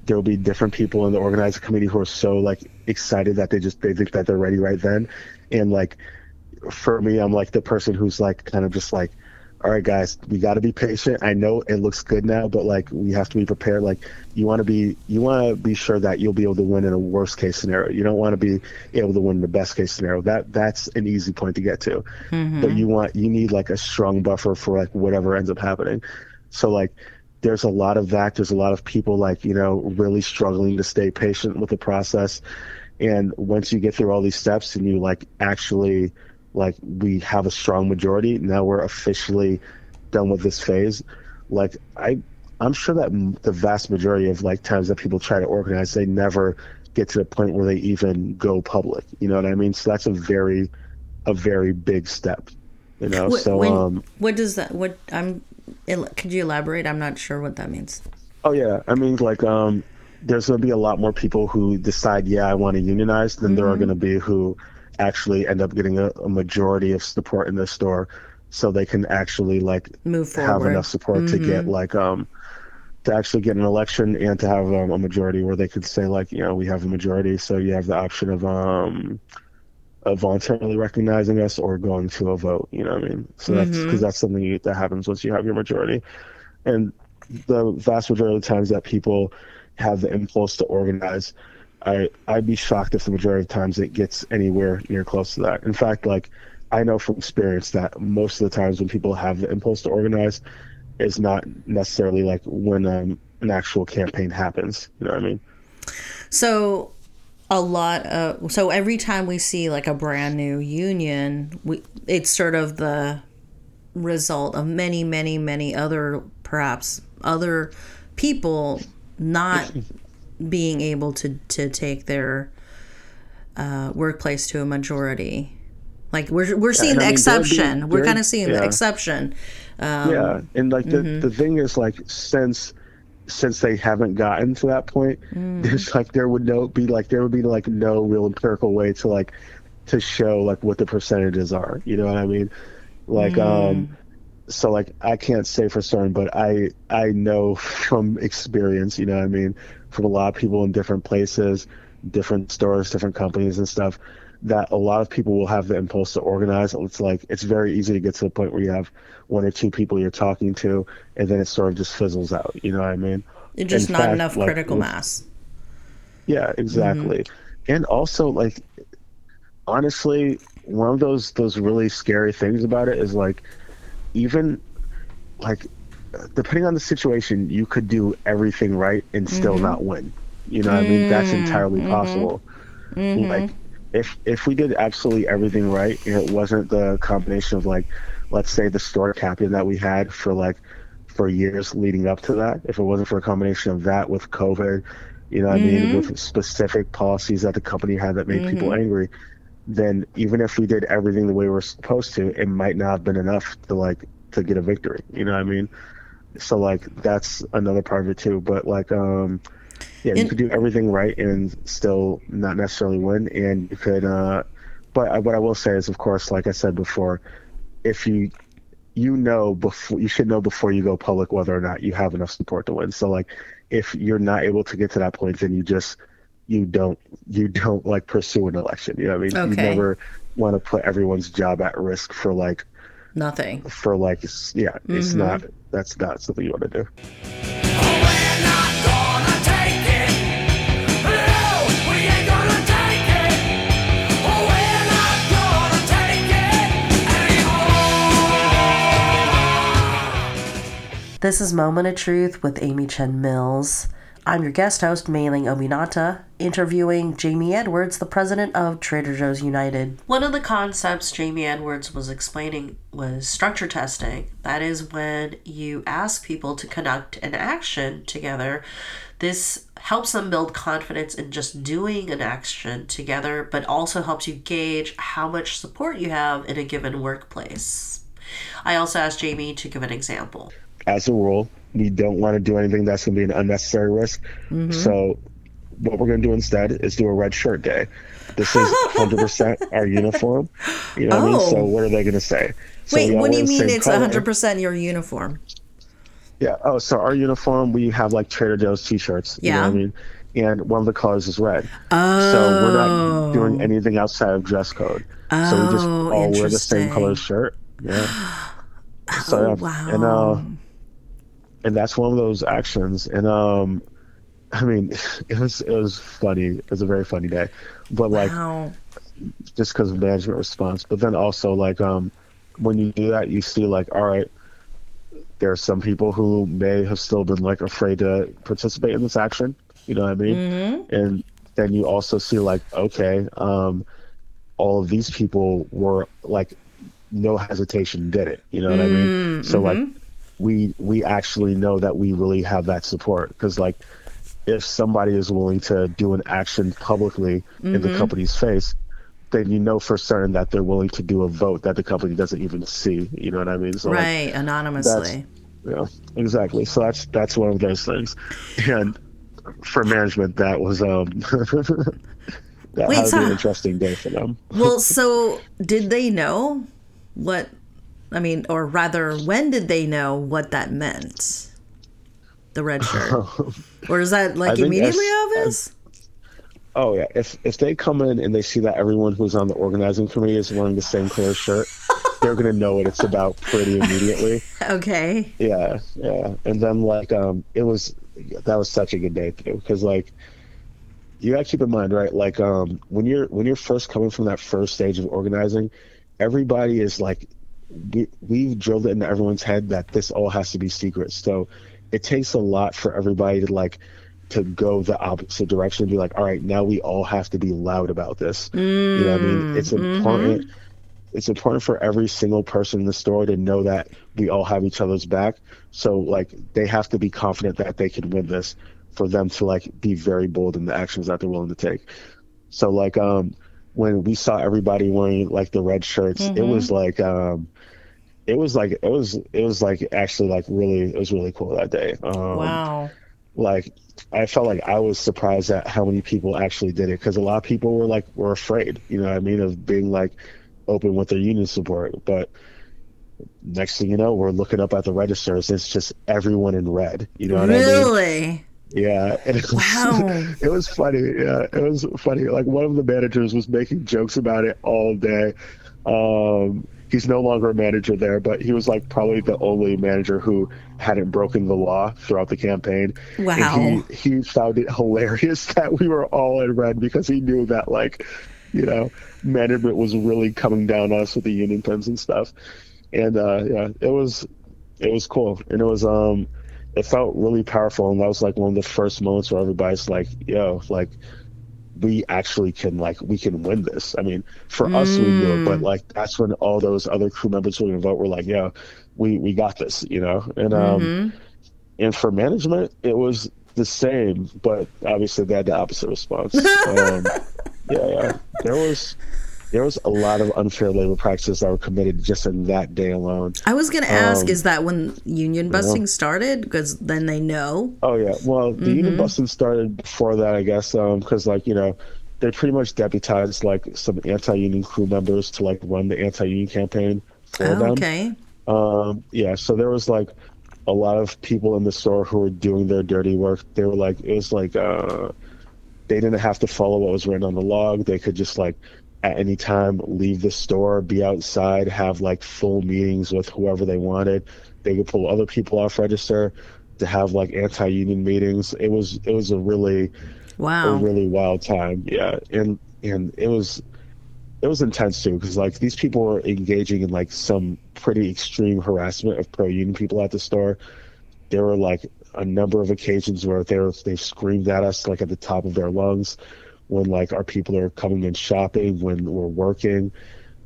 there will be different people in the organizing committee who are so like excited that they just they think that they're ready right then. And like for me i'm like the person who's like kind of just like all right guys we got to be patient. I know it looks good now but like we have to be prepared. Like you want to be you want to be sure that you'll be able to win in a worst case scenario. You don't want to be able to win in the best case scenario. That that's an easy point to get to. Mm-hmm. But you want you need like a strong buffer for like whatever ends up happening. So like there's a lot of that. There's a lot of people like you know really struggling to stay patient with the process. And once you get through all these steps and you like actually like we have a strong majority. Now we're officially done with this phase. Like I, I'm sure that the vast majority of like times that people try to organize, they never get to the point where they even go public. You know what I mean? So that's a very, a very big step. You know. What, so when, um, what does that? What I'm? Could you elaborate? I'm not sure what that means. Oh yeah, I mean like um, there's gonna be a lot more people who decide, yeah, I want to unionize, than there are Mm-hmm. gonna be who actually end up getting a, a majority of support in the store, so they can actually like Move have forward. Mm-hmm. enough support to get like um, to actually get an election and to have um, a majority where they could say like, you know, we have a majority, so you have the option of um, of voluntarily recognizing us or going to a vote. You know what I mean? So that's Mm-hmm. because that's something that happens once you have your majority, and the vast majority of the times that people have the impulse to organize, I I'd be shocked if the majority of times it gets anywhere near close to that. In fact, like I know from experience that most of the times when people have the impulse to organize, is not necessarily like when um, an actual campaign happens. You know what I mean? So a lot of so every time we see like a brand new union, we it's sort of the result of many, many, many other perhaps other people not being able to to take their uh, workplace to a majority. Like we're we're seeing and the I mean, exception. we're kind of seeing the yeah. exception. yeah, and like the mm-hmm. the thing is like since since they haven't gotten to that point, Mm. there's like there would no be like there would be like no real empirical way to like to show like what the percentages are. You know what I mean? Like Mm. um so like I can't say for certain, but I I know from experience, you know what I mean, from a lot of people in different places, different stores, different companies and stuff, that a lot of people will have the impulse to organize. It's like it's very easy to get to the point where you have one or two people you're talking to, and then it sort of just fizzles out. You know what I mean? It's just In not fact, enough like, critical mass. Yeah, exactly. Mm-hmm. And also, like, honestly, one of those those really scary things about it is like, even like, depending on the situation, you could do everything right and still mm-hmm. not win. You know what I mean? That's entirely mm-hmm. possible. Mm-hmm. Like, if if we did absolutely everything right, and it wasn't the combination of like, let's say the store captain that we had for like for years leading up to that, if it wasn't for a combination of that with COVID, you know what I mean, with specific policies that the company had that made people angry, then even if we did everything the way we we're supposed to, it might not have been enough to like to get a victory. You know what I mean? So like that's another part of it too. But like um yeah, you And- could do everything right and still not necessarily win. And you could uh but I- what I will say is of course, like I said before, if you you know before you should know before you go public whether or not you have enough support to win. So like if you're not able to get to that point then you just you don't you don't like pursue an election. You know what I mean? Okay. You never want to put everyone's job at risk for like Nothing. for like yeah, it's Mm-hmm. not that's not something you want to do. This is Moment of Truth with Ami Chen Mills. I'm your guest host, Meilin Obinata, interviewing Jamie Edwards, the president of Trader Joe's United. One of the concepts Jamie Edwards was explaining was structure testing. That is when you ask people to conduct an action together. This helps them build confidence in just doing an action together, but also helps you gauge how much support you have in a given workplace. I also asked Jamie to give an example. As a rule, we don't want to do anything that's going to be an unnecessary risk. Mm-hmm. So what we're going to do instead is do a red shirt day. This is 100% our uniform. You know what I mean? So Oh. what are they going to say? So Wait, what do you mean it's color. 100% your uniform? Yeah. Oh, so our uniform, we have like Trader Joe's t-shirts. You know Yeah. what I mean? And one of the colors is red. Oh. So we're not doing anything outside of dress code. Oh, so we just Oh, all wear the same color shirt. Yeah. So Oh, yeah. wow. And uh and that's one of those actions. And um I mean, it was it was funny. It was a very funny day. But like Wow. just because of management response. But then also like um when you do that, you see like all right, there are some people who may have still been like afraid to participate in this action. You know what I mean? Mm-hmm. And then you also see like okay, um, all of these people were like no hesitation did it you know what i mean so like we we actually know that we really have that support because like if somebody is willing to do an action publicly in the company's face then you know for certain that they're willing to do a vote that the company doesn't even see you know what i mean so like, right, anonymously. yeah, exactly. So that's that's one of those things, and for management, that was um that Wait, had so- an interesting day for them. Well, so did they know what? I mean, or rather, when did they know what that meant? The red shirt, or is that like immediately that's- obvious? Oh yeah, if if they come in and they see that everyone who's on the organizing committee is wearing the same color shirt, they're gonna know what it's about pretty immediately. Okay. Yeah, yeah. And then like um it was that was such a good day too because like you gotta keep in mind right like um when you're when you're first coming from that first stage of organizing, everybody is like we we drilled it into everyone's head that this all has to be secret. So it takes a lot for everybody to like to go the opposite direction and be like, all right, now we all have to be loud about this. you know what I mean? It's important it's important for every single person in the store to know that we all have each other's back. So like they have to be confident that they can win this for them to like be very bold in the actions that they're willing to take. So like um when we saw everybody wearing like the red shirts, it was like um it was like it was it was like actually like really it was really cool that day. Um Wow. like I felt like I was surprised at how many people actually did it because a lot of people were like were afraid, you know what I mean, of being like open with their union support. But next thing you know, we're looking up at the registers. It's just everyone in red. You know what I mean? Really? Yeah. And it was, Wow. it was funny. Yeah, it was funny. Like one of the managers was making jokes about it all day. Um, he's no longer a manager there, but he was like probably the only manager who hadn't broken the law throughout the campaign. Wow. And he, he found it hilarious that we were all in red because he knew that like, you know, management was really coming down on us with the union pins and stuff. And uh, yeah, it was it was cool. And it was um it felt really powerful and that was like one of the first moments where everybody's like, yo, like we actually can like we can win this. I mean, for us we knew it, but like that's when all those other crew members who were gonna vote were like, yeah, we we got this, you know. And um and for management it was the same, but obviously they had the opposite response. um, yeah, yeah. There was there was a lot of unfair labor practices that were committed just in that day alone. I was gonna ask, Um, is that when union busting started? Because then they know. Oh yeah. Well, the Mm-hmm. union busting started before that, I guess, because like you know, they pretty much deputized like some anti-union crew members to like run the anti-union campaign for them. Oh, okay. Um, yeah. So there was like a lot of people in the store who were doing their dirty work. They were like, it was like uh, they didn't have to follow what was written on the log. They could just like at any time leave the store, be outside, have like full meetings with whoever they wanted. They could pull other people off register to have like anti-union meetings. It was it was a really wow a really wild time. Yeah, and and it was it was intense too because like these people were engaging in like some pretty extreme harassment of pro union people at the store. There were like a number of occasions where they were they screamed at us like at the top of their lungs when like our people are coming in shopping when we're working.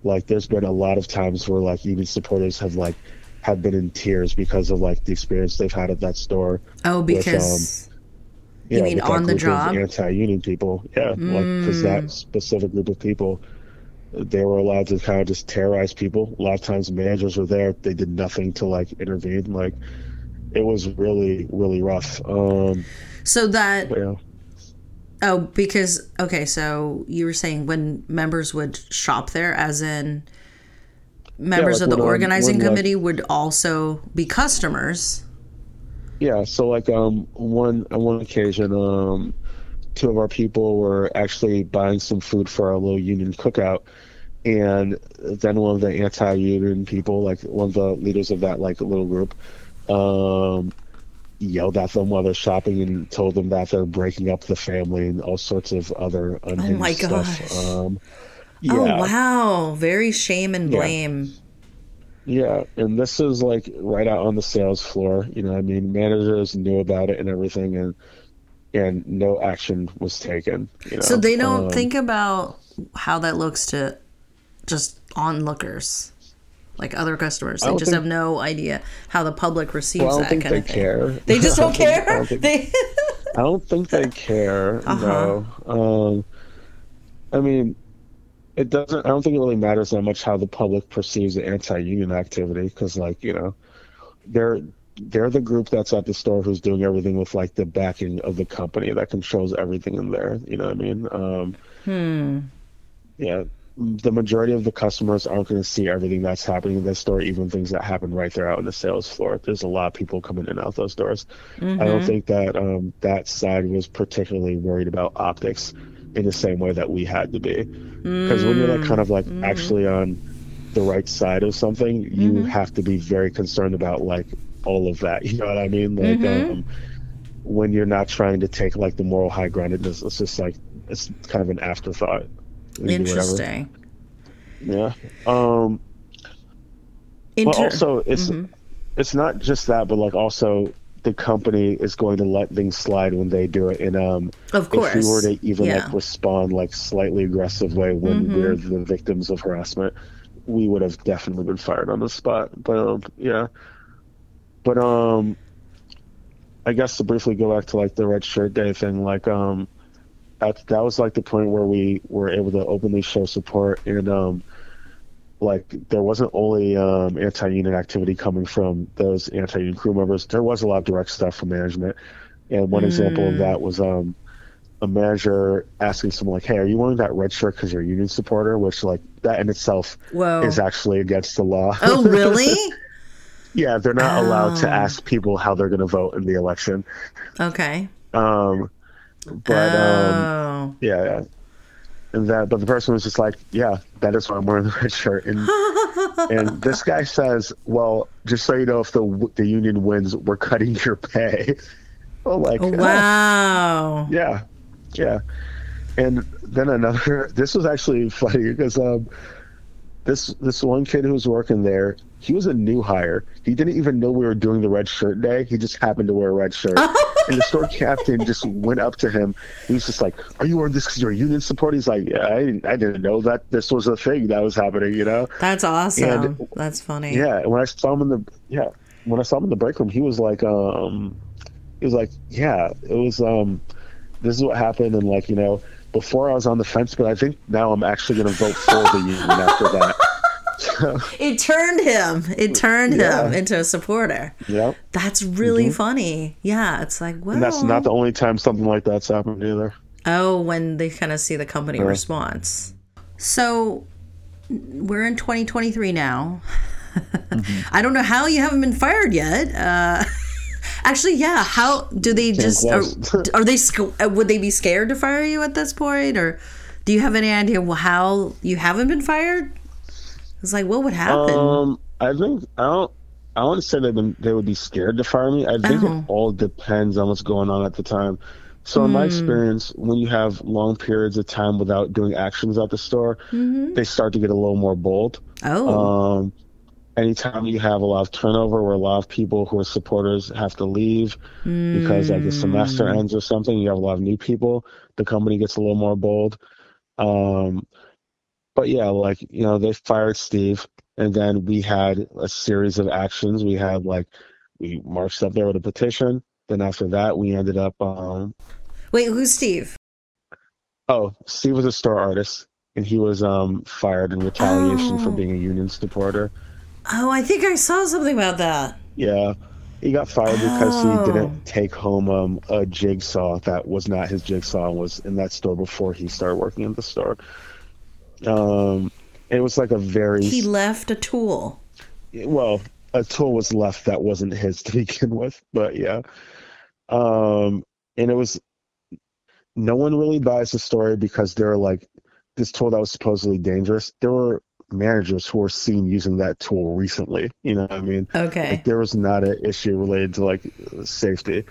Like there's been a lot of times where like union supporters have like have been in tears because of like the experience they've had at that store. Oh, um, because You mean on the job? Mm. Anti-union people, yeah, like because that specific group of people, they were allowed to kind of just terrorize people. A lot of times, managers were there; they did nothing to like intervene. Like, it was really, really rough. Um, so that yeah, oh because okay, so you were saying when members would shop there, as in members like of the um, organizing like- committee would also be customers. yeah. So, like, um, one on one occasion, um, two of our people were actually buying some food for our little union cookout. And then one of the anti-union people, like one of the leaders of that like little group, um, yelled at them while they're shopping and told them that they're breaking up the family and all sorts of other unhinged Oh my stuff. Um, yeah, Oh wow, very shame and Yeah. blame. yeah, and this is like right out on the sales floor. You know, I mean, managers knew about it and everything, and and no action was taken. You know? So they don't Um, think about how that looks to just onlookers, like other customers. They just think- have no idea how the public receives Well, I don't that think kind they of thing. care. They just don't think- I care. don't think- They I don't think they care. Uh-huh. No. Um, I mean, it doesn't. I don't think it really matters that much how the public perceives the anti-union activity because, like, you know, they're they're the group that's at the store who's doing everything with like the backing of the company that controls everything in there. You know what I mean? Um, hmm. yeah. The majority of the customers aren't going to see everything that's happening in the store, even things that happen right there out on the sales floor. There's a lot of people coming in and out those doors. I Mm-hmm. don't think that um, that side was particularly worried about optics in the same way that we had to be. Because when you're like kind of like Mm-hmm. actually on the right side of something, you have to be very concerned about like all of that. You know what I mean? Like Mm-hmm. um, when you're not trying to take like the moral high ground, it's, it's just like it's kind of an afterthought. You do whatever. Interesting. Yeah. Um, but also, it's it's not just that, but like also the company is going to let things slide when they do it. And um, Of course. if we were to even Yeah. Mm-hmm. like respond like slightly aggressive way when we're the victims of harassment, we would have definitely been fired on the spot. But um, yeah. But um, I guess to briefly go back to like the red shirt day thing, like um, that that was like the point where we were able to openly show support and um like there wasn't only um, anti-union activity coming from those anti-union crew members. There was a lot of direct stuff from management, and one example of that was um, a manager asking someone like, "Hey, are you wearing that red shirt because you're a union supporter?" Which like that in itself Whoa. is actually against the law. oh, really? yeah, they're not allowed to Oh. ask people how they're going to vote in the election. Okay. Um, but um, oh. yeah, yeah. And that, but the person was just like, "Yeah, that is why I'm wearing the red shirt." And and this guy says, "Well, just so you know, if the the union wins, we're cutting your pay." Oh, like Oh, wow. yeah, yeah. And then another. This was actually funny because um, this this one kid who was working there, he was a new hire. He didn't even know we were doing the red shirt day. He just happened to wear a red shirt. and the store captain just went up to him. He was just like, "Are you wearing this because you're a union supporter?" He's like, "Yeah, I didn't, I didn't know that this was a thing that was happening." You know? That's awesome. And- That's funny. Yeah. When I saw him in the yeah, when I saw him in the break room, he was like, um, he was like, "Yeah, it was um, this is what happened," and like you know. Before I was on the fence, but I think now I'm actually going to vote for the union after that. So, It turned him. It turned him into a supporter. yeah, That's really funny. Yeah, it's like, well, and that's not the only time something like that's happened either. Oh, when they kind of see the company response. So we're in 2023 now. Mm-hmm. I don't know how you haven't been fired yet. Uh, actually, yeah. How do they just are, are they uh, would they be scared to fire you at this point, or do you have any idea how you haven't been fired? It's like what would happen? Um, I think I don't. I wouldn't say that they- would be scared to fire me. I think Oh. it all depends on what's going on at the time. So in Hmm. my experience, when you have long periods of time without doing actions at the store, they start to get a little more bold. Mm-hmm. oh, Um, anytime you have a lot of turnover where a lot of people who are supporters have to leave because like the semester Mm. ends or something, you have a lot of new people, the company gets a little more bold. Um, but yeah, like, you know, they fired Steve and then we had a series of actions. We had like, we marched up there with a petition. Then after that, we ended up, um, wait, who's Steve? oh, Steve was a store artist and he was um, fired in retaliation for Oh. being a union supporter. Oh, I think I saw something about that. Yeah. He got fired because Oh. he didn't take home um, a jigsaw that was not his jigsaw and was in that store before he started working in the store. Um, it was like a very He left a tool. well, a tool was left that wasn't his to begin with, but yeah. Um, and it was no one really buys the story because they're like this tool that was supposedly dangerous. There were managers who were seen using that tool recently. You know what I mean? Okay. Like there was not an issue related to like safety.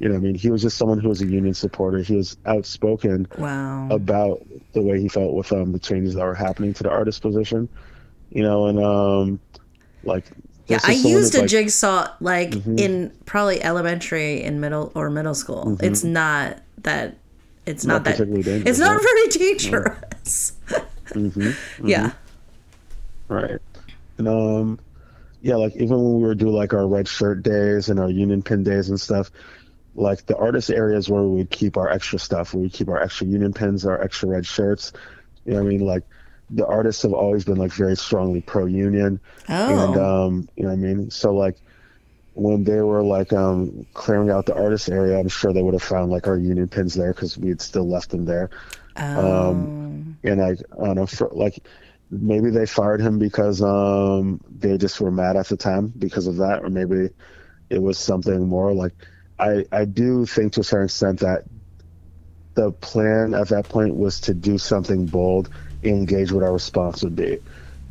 You know what I mean? He was just someone who was a union supporter. He was outspoken Wow. about the way he felt with um the changes that were happening to the artist position. You know, and um like Yeah, I used a like- jigsaw like Mm-hmm. in probably elementary in middle or middle school. It's not that it's not, Not that it's not right? very dangerous. Mm-hmm. Yeah. right. And um, yeah, like even when we were doing like our red shirt days and our union pin days and stuff, like the artist areas where we would keep our extra stuff, where we keep our extra union pins, our extra red shirts. You know what I mean? Like the artists have always been like very strongly pro union. Oh. And um, you know what I mean? So like when they were like um clearing out the artist area, I'm sure they would have found like our union pins there because we had still left them there. Oh. Um, and I, I don't know, for, like maybe they fired him because um they just were mad at the time because of that, or maybe it was something more. Like I, I do think to a certain extent that the plan at that point was to do something bold, engage what our response would be.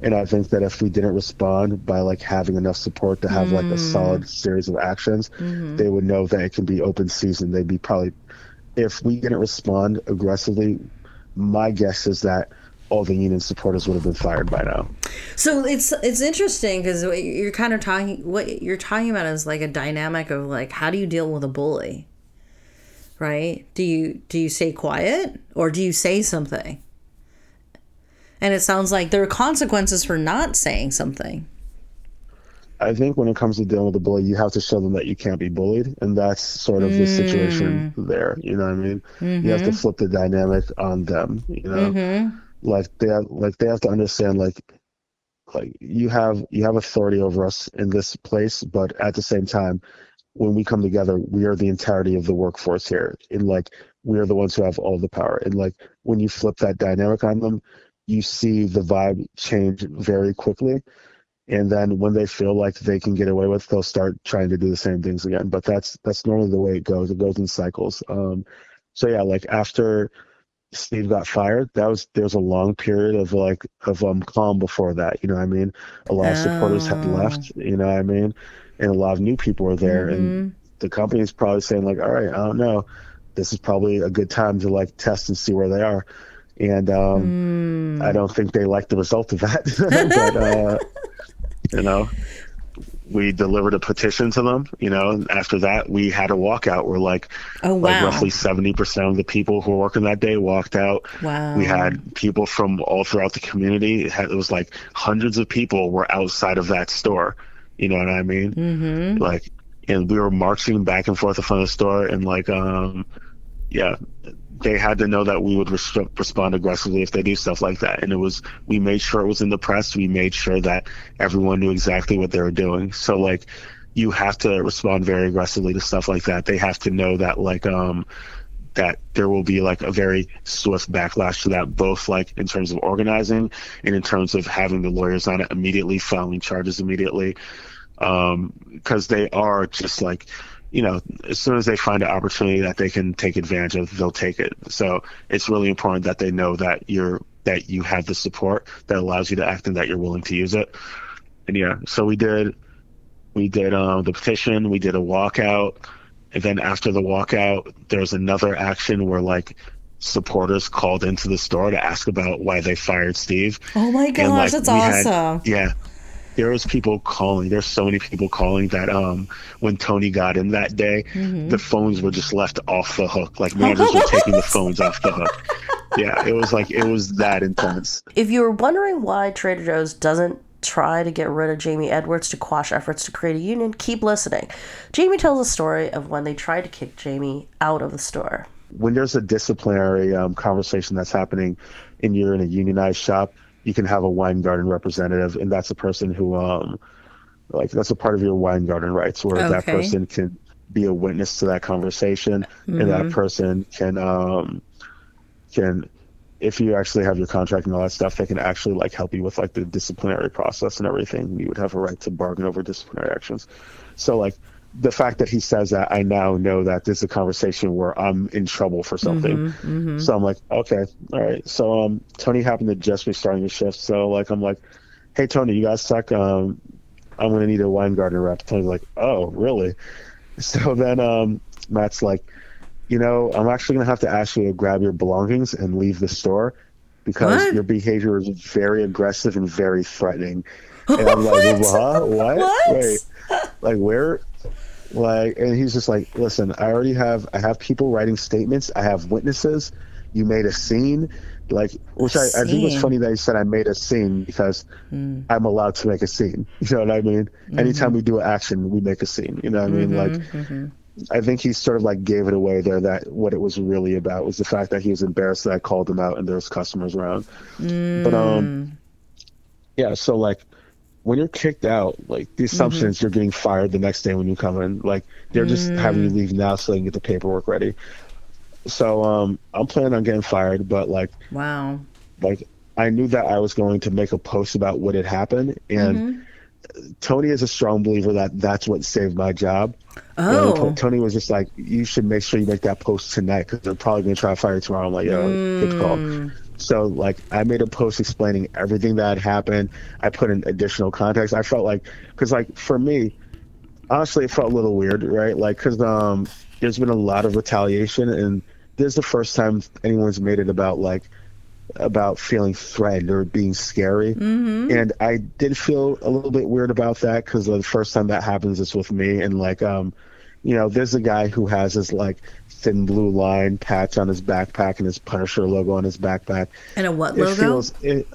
And I think that if we didn't respond by like having enough support to have like a mm. solid series of actions, mm-hmm. they would know that it can be open season. They'd be probably, if we didn't respond aggressively, my guess is that all the union supporters would have been fired by now. So it's it's interesting because you're kind of talking what you're talking about is like a dynamic of like how do you deal with a bully, right? Do you do you stay quiet or do you say something? And it sounds like there are consequences for not saying something. I think when it comes to dealing with a bully, you have to show them that you can't be bullied, and that's sort of the situation mm. there. You know what I mean? You have to mm-hmm. flip the dynamic on them. You know, mm-hmm. Like they have, like they have to understand like like you have you have authority over us in this place, but at the same time, when we come together, we are the entirety of the workforce here, and like we are the ones who have all the power. And like when you flip that dynamic on them, you see the vibe change very quickly. And then when they feel like they can get away with they'll start trying to do the same things again. But that's that's normally the way it goes. It goes in cycles. Um so yeah like after steve got fired that was there was a long period of like of um calm before that you know i mean? A lot of supporters had Oh. left you know what i mean? And a lot of new people were there and the company's probably saying like all right i don't know. This is probably a good time to like test and see where they are. And um i don't think they like the result of that but uh you know we delivered a petition to them you know and after that we had a walkout where like Oh like roughly 70% of the people who were working that day walked out. Wow. we had people from all throughout the community. It, had, it was like hundreds of people were outside of that store. You know what i mean? Mm-hmm. like and we were marching back and forth in front of the store and like um yeah they had to know that we would res- respond aggressively if they do stuff like that. And it was we made sure it was in the press. We made sure that everyone knew exactly what they were doing. So like you have to respond very aggressively to stuff like that. They have to know that like um that there will be like a very swift backlash to that both like in terms of organizing and in terms of having the lawyers on it immediately filing charges immediately. Um because they are just like you know as soon as they find an opportunity that they can take advantage of they'll take it so it's really important that they know that you're that you have the support that allows you to act and that you're willing to use it and yeah so we did we did um the petition we did a walkout and then after the walkout there was another action where like supporters called into the store to ask about why they fired steve oh my gosh, and, like, that's we had- awesome. yeah. There was people calling. There's so many people calling that um when Tony got in that day, Mm-hmm. the phones were just left off the hook. Like managers were taking the phones off the hook. Yeah, it was like it was that intense. If you were wondering why Trader Joe's doesn't try to get rid of Jamie Edwards to quash efforts to create a union, keep listening. Jamie tells a story of when they tried to kick Jamie out of the store. When there's a disciplinary um, conversation that's happening and you're in a unionized shop, you can have a Weingarten representative, and that's a person who um like that's a part of your Weingarten rights where that person can be a witness to that conversation and that person can um can if you actually have your contract and all that stuff they can actually like help you with like the disciplinary process and everything. You would have a right to bargain over disciplinary actions. So like the fact that he says that i now know that this is a conversation where i'm in trouble for something so i'm like okay all right so um tony happened to just be starting the shift so like i'm like hey tony you guys suck um i'm gonna need a Weingarten rep tony's like oh really so then um matt's like you know, I'm actually going to have to ask you to grab your belongings and leave the store because What? your behavior is very aggressive and very threatening. And I'm like, what? What? What? Wait, like where? Like, and he's just like, listen, I already have, I have people writing statements. I have witnesses. you made a scene like which I, I think was funny that he said i made a scene because Mm. i'm allowed to make a scene you know what i mean anytime we do an action we make a scene you know what i mean like Mhm. I think he sort of like gave it away there that what it was really about was the fact that he was embarrassed that I called him out and there was customers around. But um yeah, so like when you're kicked out, like the assumption is you're getting fired the next day when you come in. Like they're just having you mm. leave now so they can get the paperwork ready. So um I'm planning on getting fired, but like Wow. like I knew that I was going to make a post about what had happened and mm-hmm. Tony is a strong believer that that's what saved my job. Oh. To- Tony was just like, you should make sure you make that post tonight because they're probably going to try to fire you tomorrow. I'm like, yo, good call. Mm. So, like, I made a post explaining everything that had happened. I put in additional context. I felt like, because, like, for me, honestly, it felt a little weird, right? Like, because um, there's been a lot of retaliation, and this is the first time anyone's made it about, like, about feeling threatened or being scary. And I did feel a little bit weird about that because the first time that happens is with me. And like, um, you know, there's a guy who has his like thin blue line patch on his backpack and his Punisher logo on his backpack. And a what It logo? feels it,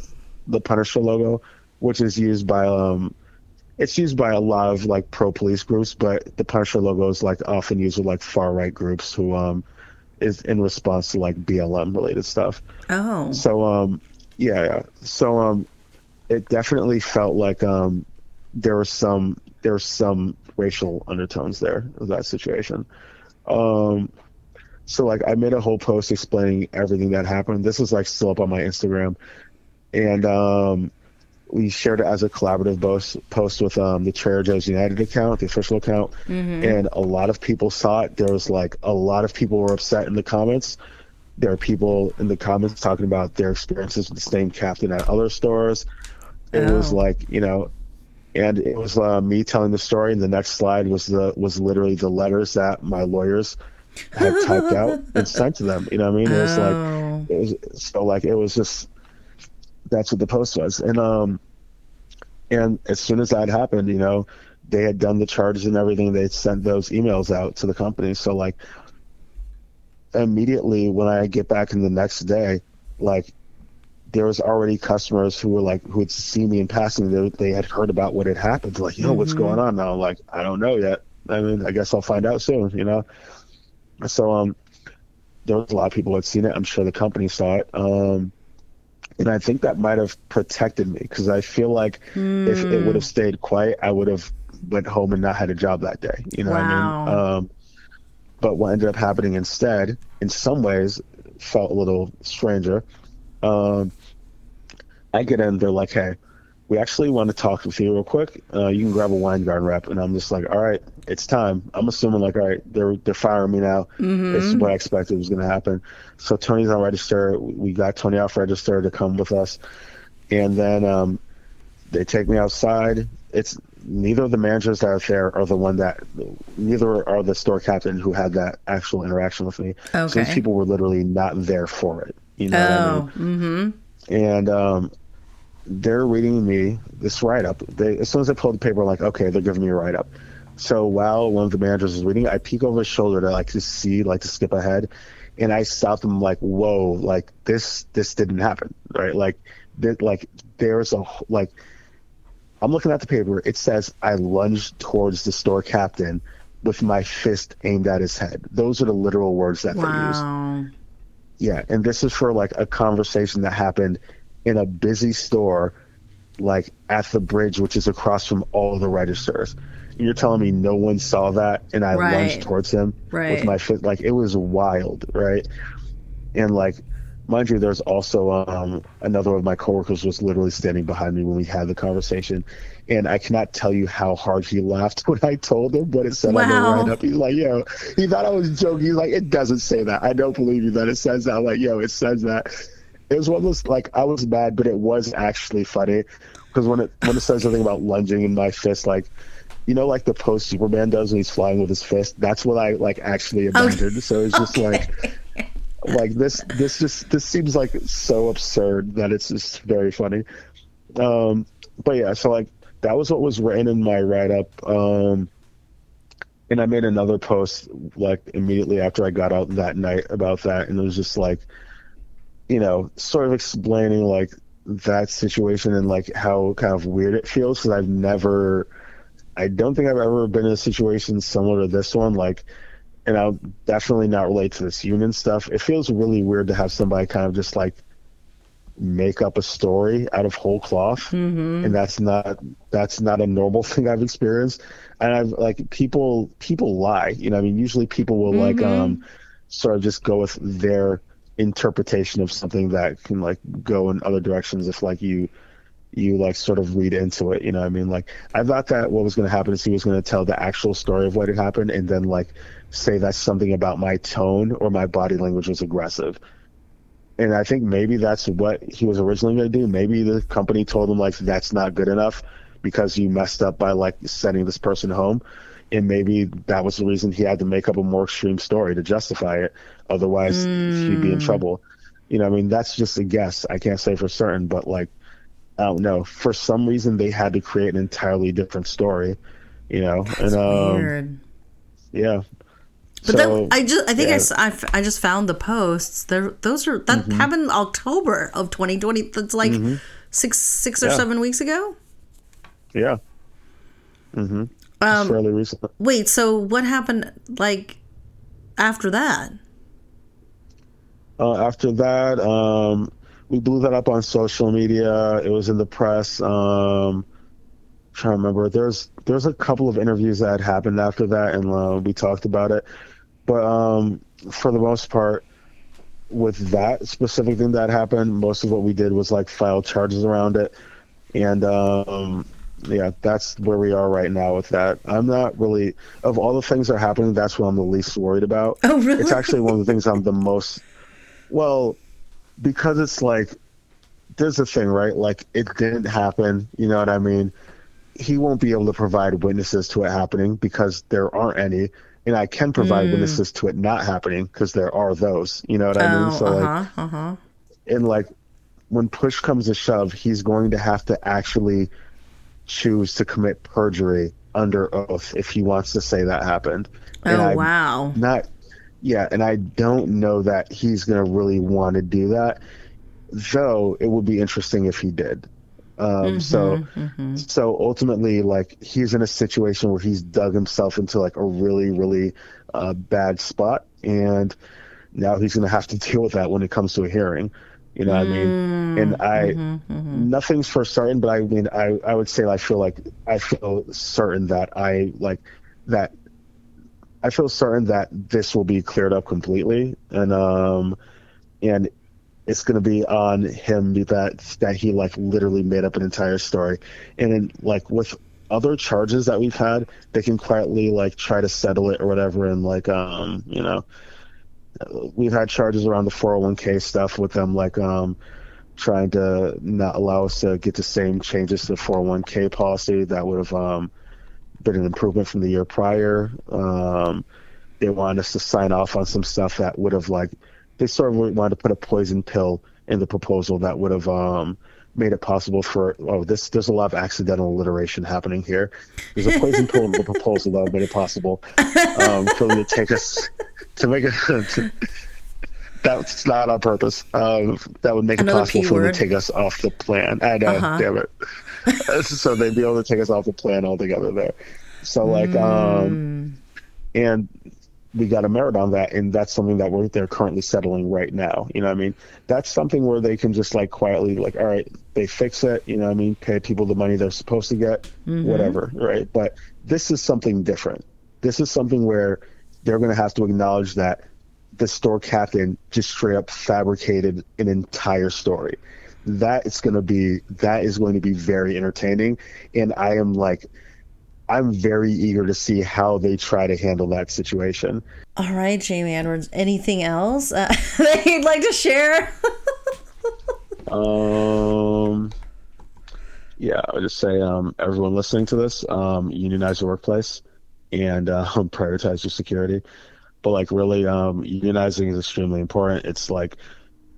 the Punisher logo, which is used by um, it's used by a lot of like pro police groups, but the Punisher logo is like often used with like far right groups who um is in response to like BLM related stuff. oh. So um yeah, yeah. So um it definitely felt like um there was some there's some racial undertones there of that situation. Um so like I made a whole post explaining everything that happened. This is like still up on my Instagram. And um we shared it as a collaborative post post with um the Trader Joe's United account, the official account. And a lot of people saw it. There was like a lot of people were upset in the comments there are people in the comments talking about their experiences with the same captain at other stores. It was Oh. like, you know, and it was uh, me telling the story. And the next slide was the was literally the letters that my lawyers had typed out and sent to them. You know what I mean? It was like Oh. it was so like it was just that's what the post was. And um and as soon as that happened, you know, they had done the charges and everything. They sent those emails out to the company. So like immediately when I get back in the next day, like there was already customers who were like who had seen me in passing. They, they had heard about what had happened. Like, yo, what's going on now? I'm like, I don't know yet. I mean, I guess I'll find out soon. You know. So um, there was a lot of people who had seen it. I'm sure the company saw it. Um, and I think that might have protected me because I feel like if it would have stayed quiet, I would have went home and not had a job that day. You know what I mean? Um, but what ended up happening instead, in some ways, felt a little stranger. Um, I get in, they're like, "Hey, we actually want to talk with you real quick. Uh, you can grab a Weingarten rep." And I'm just like, "All right, it's time." I'm assuming like, "All right, they're they're firing me now." This is what I expected was going to happen. So Tony's on register. We got Tony off register to come with us, and then um, they take me outside. It's neither of the managers that are there are the one that neither are the store captain who had that actual interaction with me. Okay. So these people were literally not there for it. You know what I mean? Oh. Mm-hmm. and um, they're reading me this write up. They as soon as I pull the paper, I'm like, okay, they're giving me a write up. So while one of the managers is reading, I peek over his shoulder to like to see, like to skip ahead, and I stopped them like, whoa, like this this didn't happen, right? Like, that like there's a like. I'm looking at the paper. It says I lunged towards the store captain with my fist aimed at his head. Those are the literal words that they used. Yeah, and this is for like a conversation that happened in a busy store, like at the bridge, which is across from all the registers. And you're telling me no one saw that, and I Right. lunged towards him Right. with my fist. Like it was wild, right? And like, mind you, there's also um, another one of my coworkers was literally standing behind me when we had the conversation, and I cannot tell you how hard he laughed when I told him what it said on the write up. He's like, "Yo," he thought I was joking. He's like, "It doesn't say that. I don't believe you that it says that." I'm like, "Yo, it says that." It was one of those like I was mad, but it was actually funny because when it when it says something about lunging in my fist, like. You know, like the post Superman does when he's flying with his fist. That's what I like actually imagined. So it's just like, like this this just this seems like so absurd that it's just very funny um but yeah so like that was what was written in my write-up um and i made another post like immediately after i got out that night about that and it was just like you know, sort of explaining like that situation and like how kind of weird it feels because I've never, I don't think I've ever been in a situation similar to this one. Like, and I'll definitely not relate to this union stuff. It feels really weird to have somebody kind of just like make up a story out of whole cloth, and that's not that's not a normal thing I've experienced. And I've like people people lie. You know, I mean, usually people will like um sort of just go with their interpretation of something that can like go in other directions if like you you like sort of read into it you know i mean? Like i thought that what was going to happen is he was going to tell the actual story of what had happened and then like say that something about my tone or my body language was aggressive. And i think maybe that's what he was originally going to do. Maybe the company told him like that's not good enough because you messed up by like sending this person home and maybe that was the reason he had to make up a more extreme story to justify it otherwise he'd be in trouble you know i mean that's just a guess i can't say for certain but like i don't know for some reason they had to create an entirely different story you know and um Weird. yeah But So, then I just I think I yeah. I I I, just found the posts. There those are that Mm-hmm. happened October of 2020. That's like six six or Yeah. seven weeks ago. yeah mm-hmm Um, fairly recent Wait, so what happened like after that? Uh, after that, um, we blew that up on social media. It was in the press. Um, trying to remember. There's there's a couple of interviews that happened after that, and uh, we talked about it. But um, for the most part, with that specific thing that happened, most of what we did was like file charges around it, and um, yeah, that's where we are right now with that. I'm not really of all the things that are happening. That's what I'm the least worried about. Oh, really? It's actually one of the things I'm the most well, because it's like there's a thing, right? Like it didn't happen. You know what I mean? He won't be able to provide witnesses to it happening because there aren't any, and I can provide witnesses to it not happening because there are those. You know what I mean? Oh, So uh like, uh huh. and like when push comes to shove, he's going to have to actually choose to commit perjury under oath if he wants to say that happened. And Oh wow. not yeah and i don't know that he's going to really want to do that though it would be interesting if he did um so so ultimately like he's in a situation where he's dug himself into like a really really uh, bad spot and now he's going to have to deal with that when it comes to a hearing you know what i mean? And i nothing's for certain but i mean i i would say i feel like i feel certain that i like that I feel certain that this will be cleared up completely, and um, and it's going to be on him that that he like literally made up an entire story, and then like with other charges that we've had, they can quietly like try to settle it or whatever, and like um, you know, we've had charges around the 401k stuff with them, like um, trying to not allow us to get the same changes to the 401k policy that would have um been an improvement from the year prior. Um, they wanted us to sign off on some stuff that would have like they sort of wanted to put a poison pill in the proposal that would have um, made it possible for oh this there's a lot of accidental alliteration happening here. There's a poison pill in the proposal that would have made it possible um, for them to take us to make it. To, that's not on purpose. Um, that would make Another it possible P for them to take us off the plan. I know, Uh-huh. damn it. so they'd be able to take us off the plan altogether there. So like, Mm. um, and we got a merit on that, and that's something that we're they're currently settling right now. You know, what I mean, that's something where they can just like quietly like, all right, they fix it. You know, what I mean, pay people the money they're supposed to get, whatever, right? But this is something different. This is something where they're going to have to acknowledge that the store captain just straight up fabricated an entire story. That is going to be that is going to be very entertaining, and I am like, I'm very eager to see how they try to handle that situation. All right, Jamie Edwards. Anything else uh, that you'd like to share? Um, yeah, I would just say, um, everyone listening to this, um, unionize your workplace and um, prioritize your security. But like, really, um, unionizing is extremely important. It's like,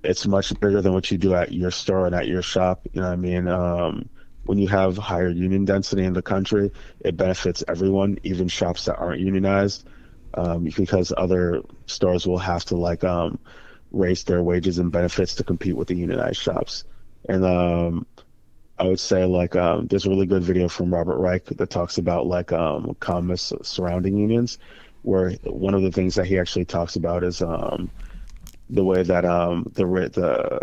it's much bigger than what you do at your store and at your shop. You know what I mean? Um, when you have higher union density in the country, it benefits everyone, even shops that aren't unionized, um, because other stores will have to like um, raise their wages and benefits to compete with the unionized shops. And um, I would say like um, there's a really good video from Robert Reich that talks about like um, surrounding unions, where one of the things that he actually talks about is um, the way that um, the the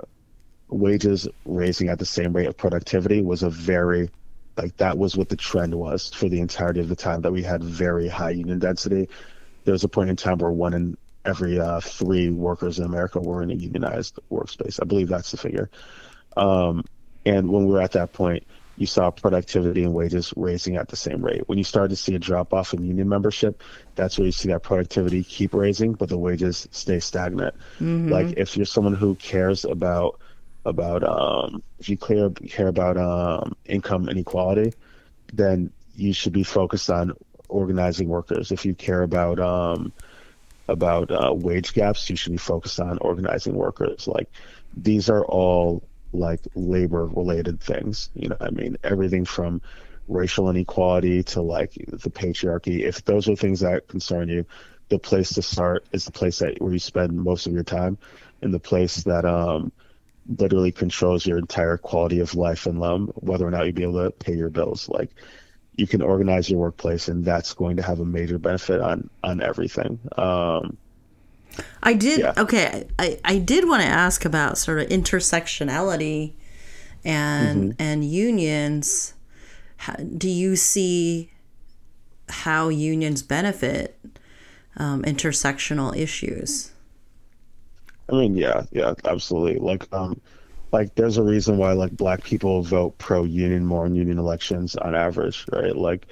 wages raising at the same rate of productivity was a very like that was what the trend was for the entirety of the time that we had very high union density. There was a point in time where one in every uh, three workers in America were in a unionized workspace. I believe that's the figure. Um, and when we were at that point, you saw productivity and wages raising at the same rate. When you started to see a drop off in union membership, that's where you see that productivity keep raising, but the wages stay stagnant. Like if you're someone who cares about about um, if you care care about um, income inequality, then you should be focused on organizing workers. If you care about um, about uh, wage gaps, you should be focused on organizing workers. Like these are all like labor related things. You know, I mean, everything from racial inequality to like the patriarchy. If those are things that concern you, the place to start is the place that where you spend most of your time, and the place that um literally controls your entire quality of life and um, whether or not you'll be able to pay your bills. Like you can organize your workplace, and that's going to have a major benefit on on everything. Um, I did Yeah. okay. I, I did want to ask about sort of intersectionality and and unions. How, do you see how unions benefit um, intersectional issues? I mean, yeah, yeah, absolutely. Like, um, like there's a reason why like black people vote pro union more in union elections on average, right? Like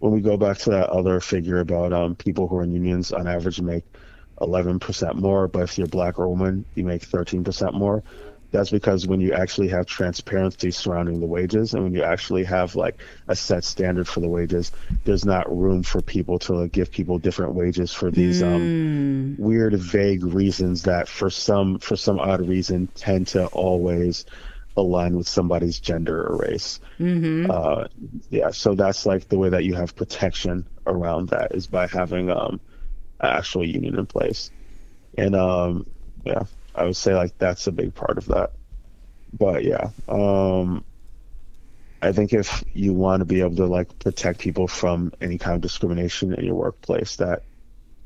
when we go back to that other figure about um people who are in unions on average make 11% more, but if you're black or woman, you make 13% more. That's because when you actually have transparency surrounding the wages and when you actually have like a set standard for the wages, there's not room for people to give people different wages for these um weird vague reasons that for some for some odd reason tend to always align with somebody's gender or race. Mm-hmm. Uh, yeah, so that's like the way that you have protection around that is by having um, actual union in place. And um, yeah, I would say like that's a big part of that. But yeah, um, I think if you want to be able to like protect people from any kind of discrimination in your workplace, that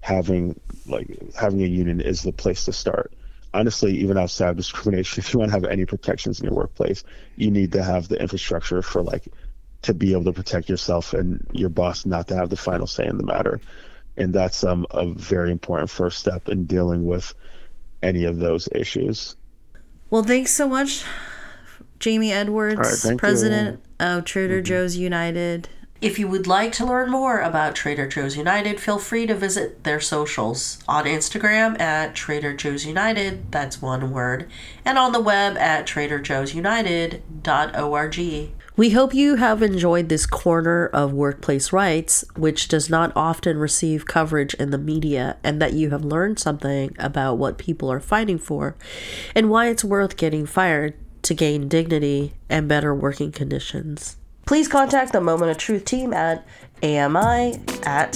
having like having a union is the place to start. Honestly, even outside of discrimination, if you want to have any protections in your workplace, you need to have the infrastructure for like to be able to protect yourself and your boss not to have the final say in the matter. And that's um, a very important first step in dealing with any of those issues. Well, thanks so much, Jamie Edwards, All right, thank you. president of Trader Joe's United. If you would like to learn more about Trader Joe's United, feel free to visit their socials on Instagram at Trader Joe's United, that's one word, and on the web at traderjoesunited.org. We hope you have enjoyed this corner of workplace rights, which does not often receive coverage in the media, and that you have learned something about what people are fighting for and why it's worth getting fired to gain dignity and better working conditions. Please contact the Moment of Truth team at AMI at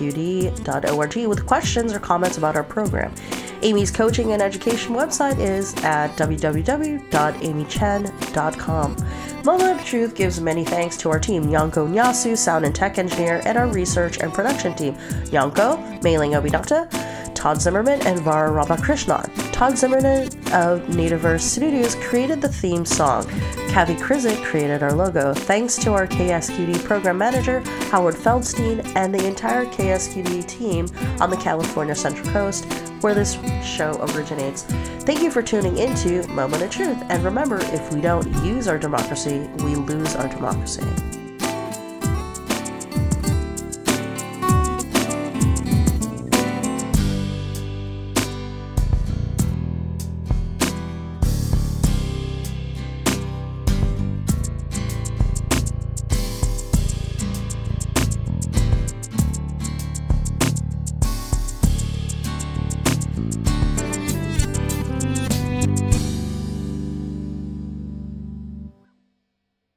ksqd.org with questions or comments about our program. Ami's coaching and education website is at www.amychen.com. Moment of Truth gives many thanks to our team, Yanko Nyasu, sound and tech engineer, and our research and production team, Yanko, Meilin Obinata, Todd Zimmerman, and Vara Ramakrishnan. Todd Zimmerman of Nativeverse Studios created the theme song. Kathy Krizik created our logo. Thanks to our KSQD program manager, Howard Feldstein, and the entire KSQD team on the California Central Coast, where this show originates. Thank you for tuning into Moment of Truth. And remember, if we don't use our democracy, we lose our democracy.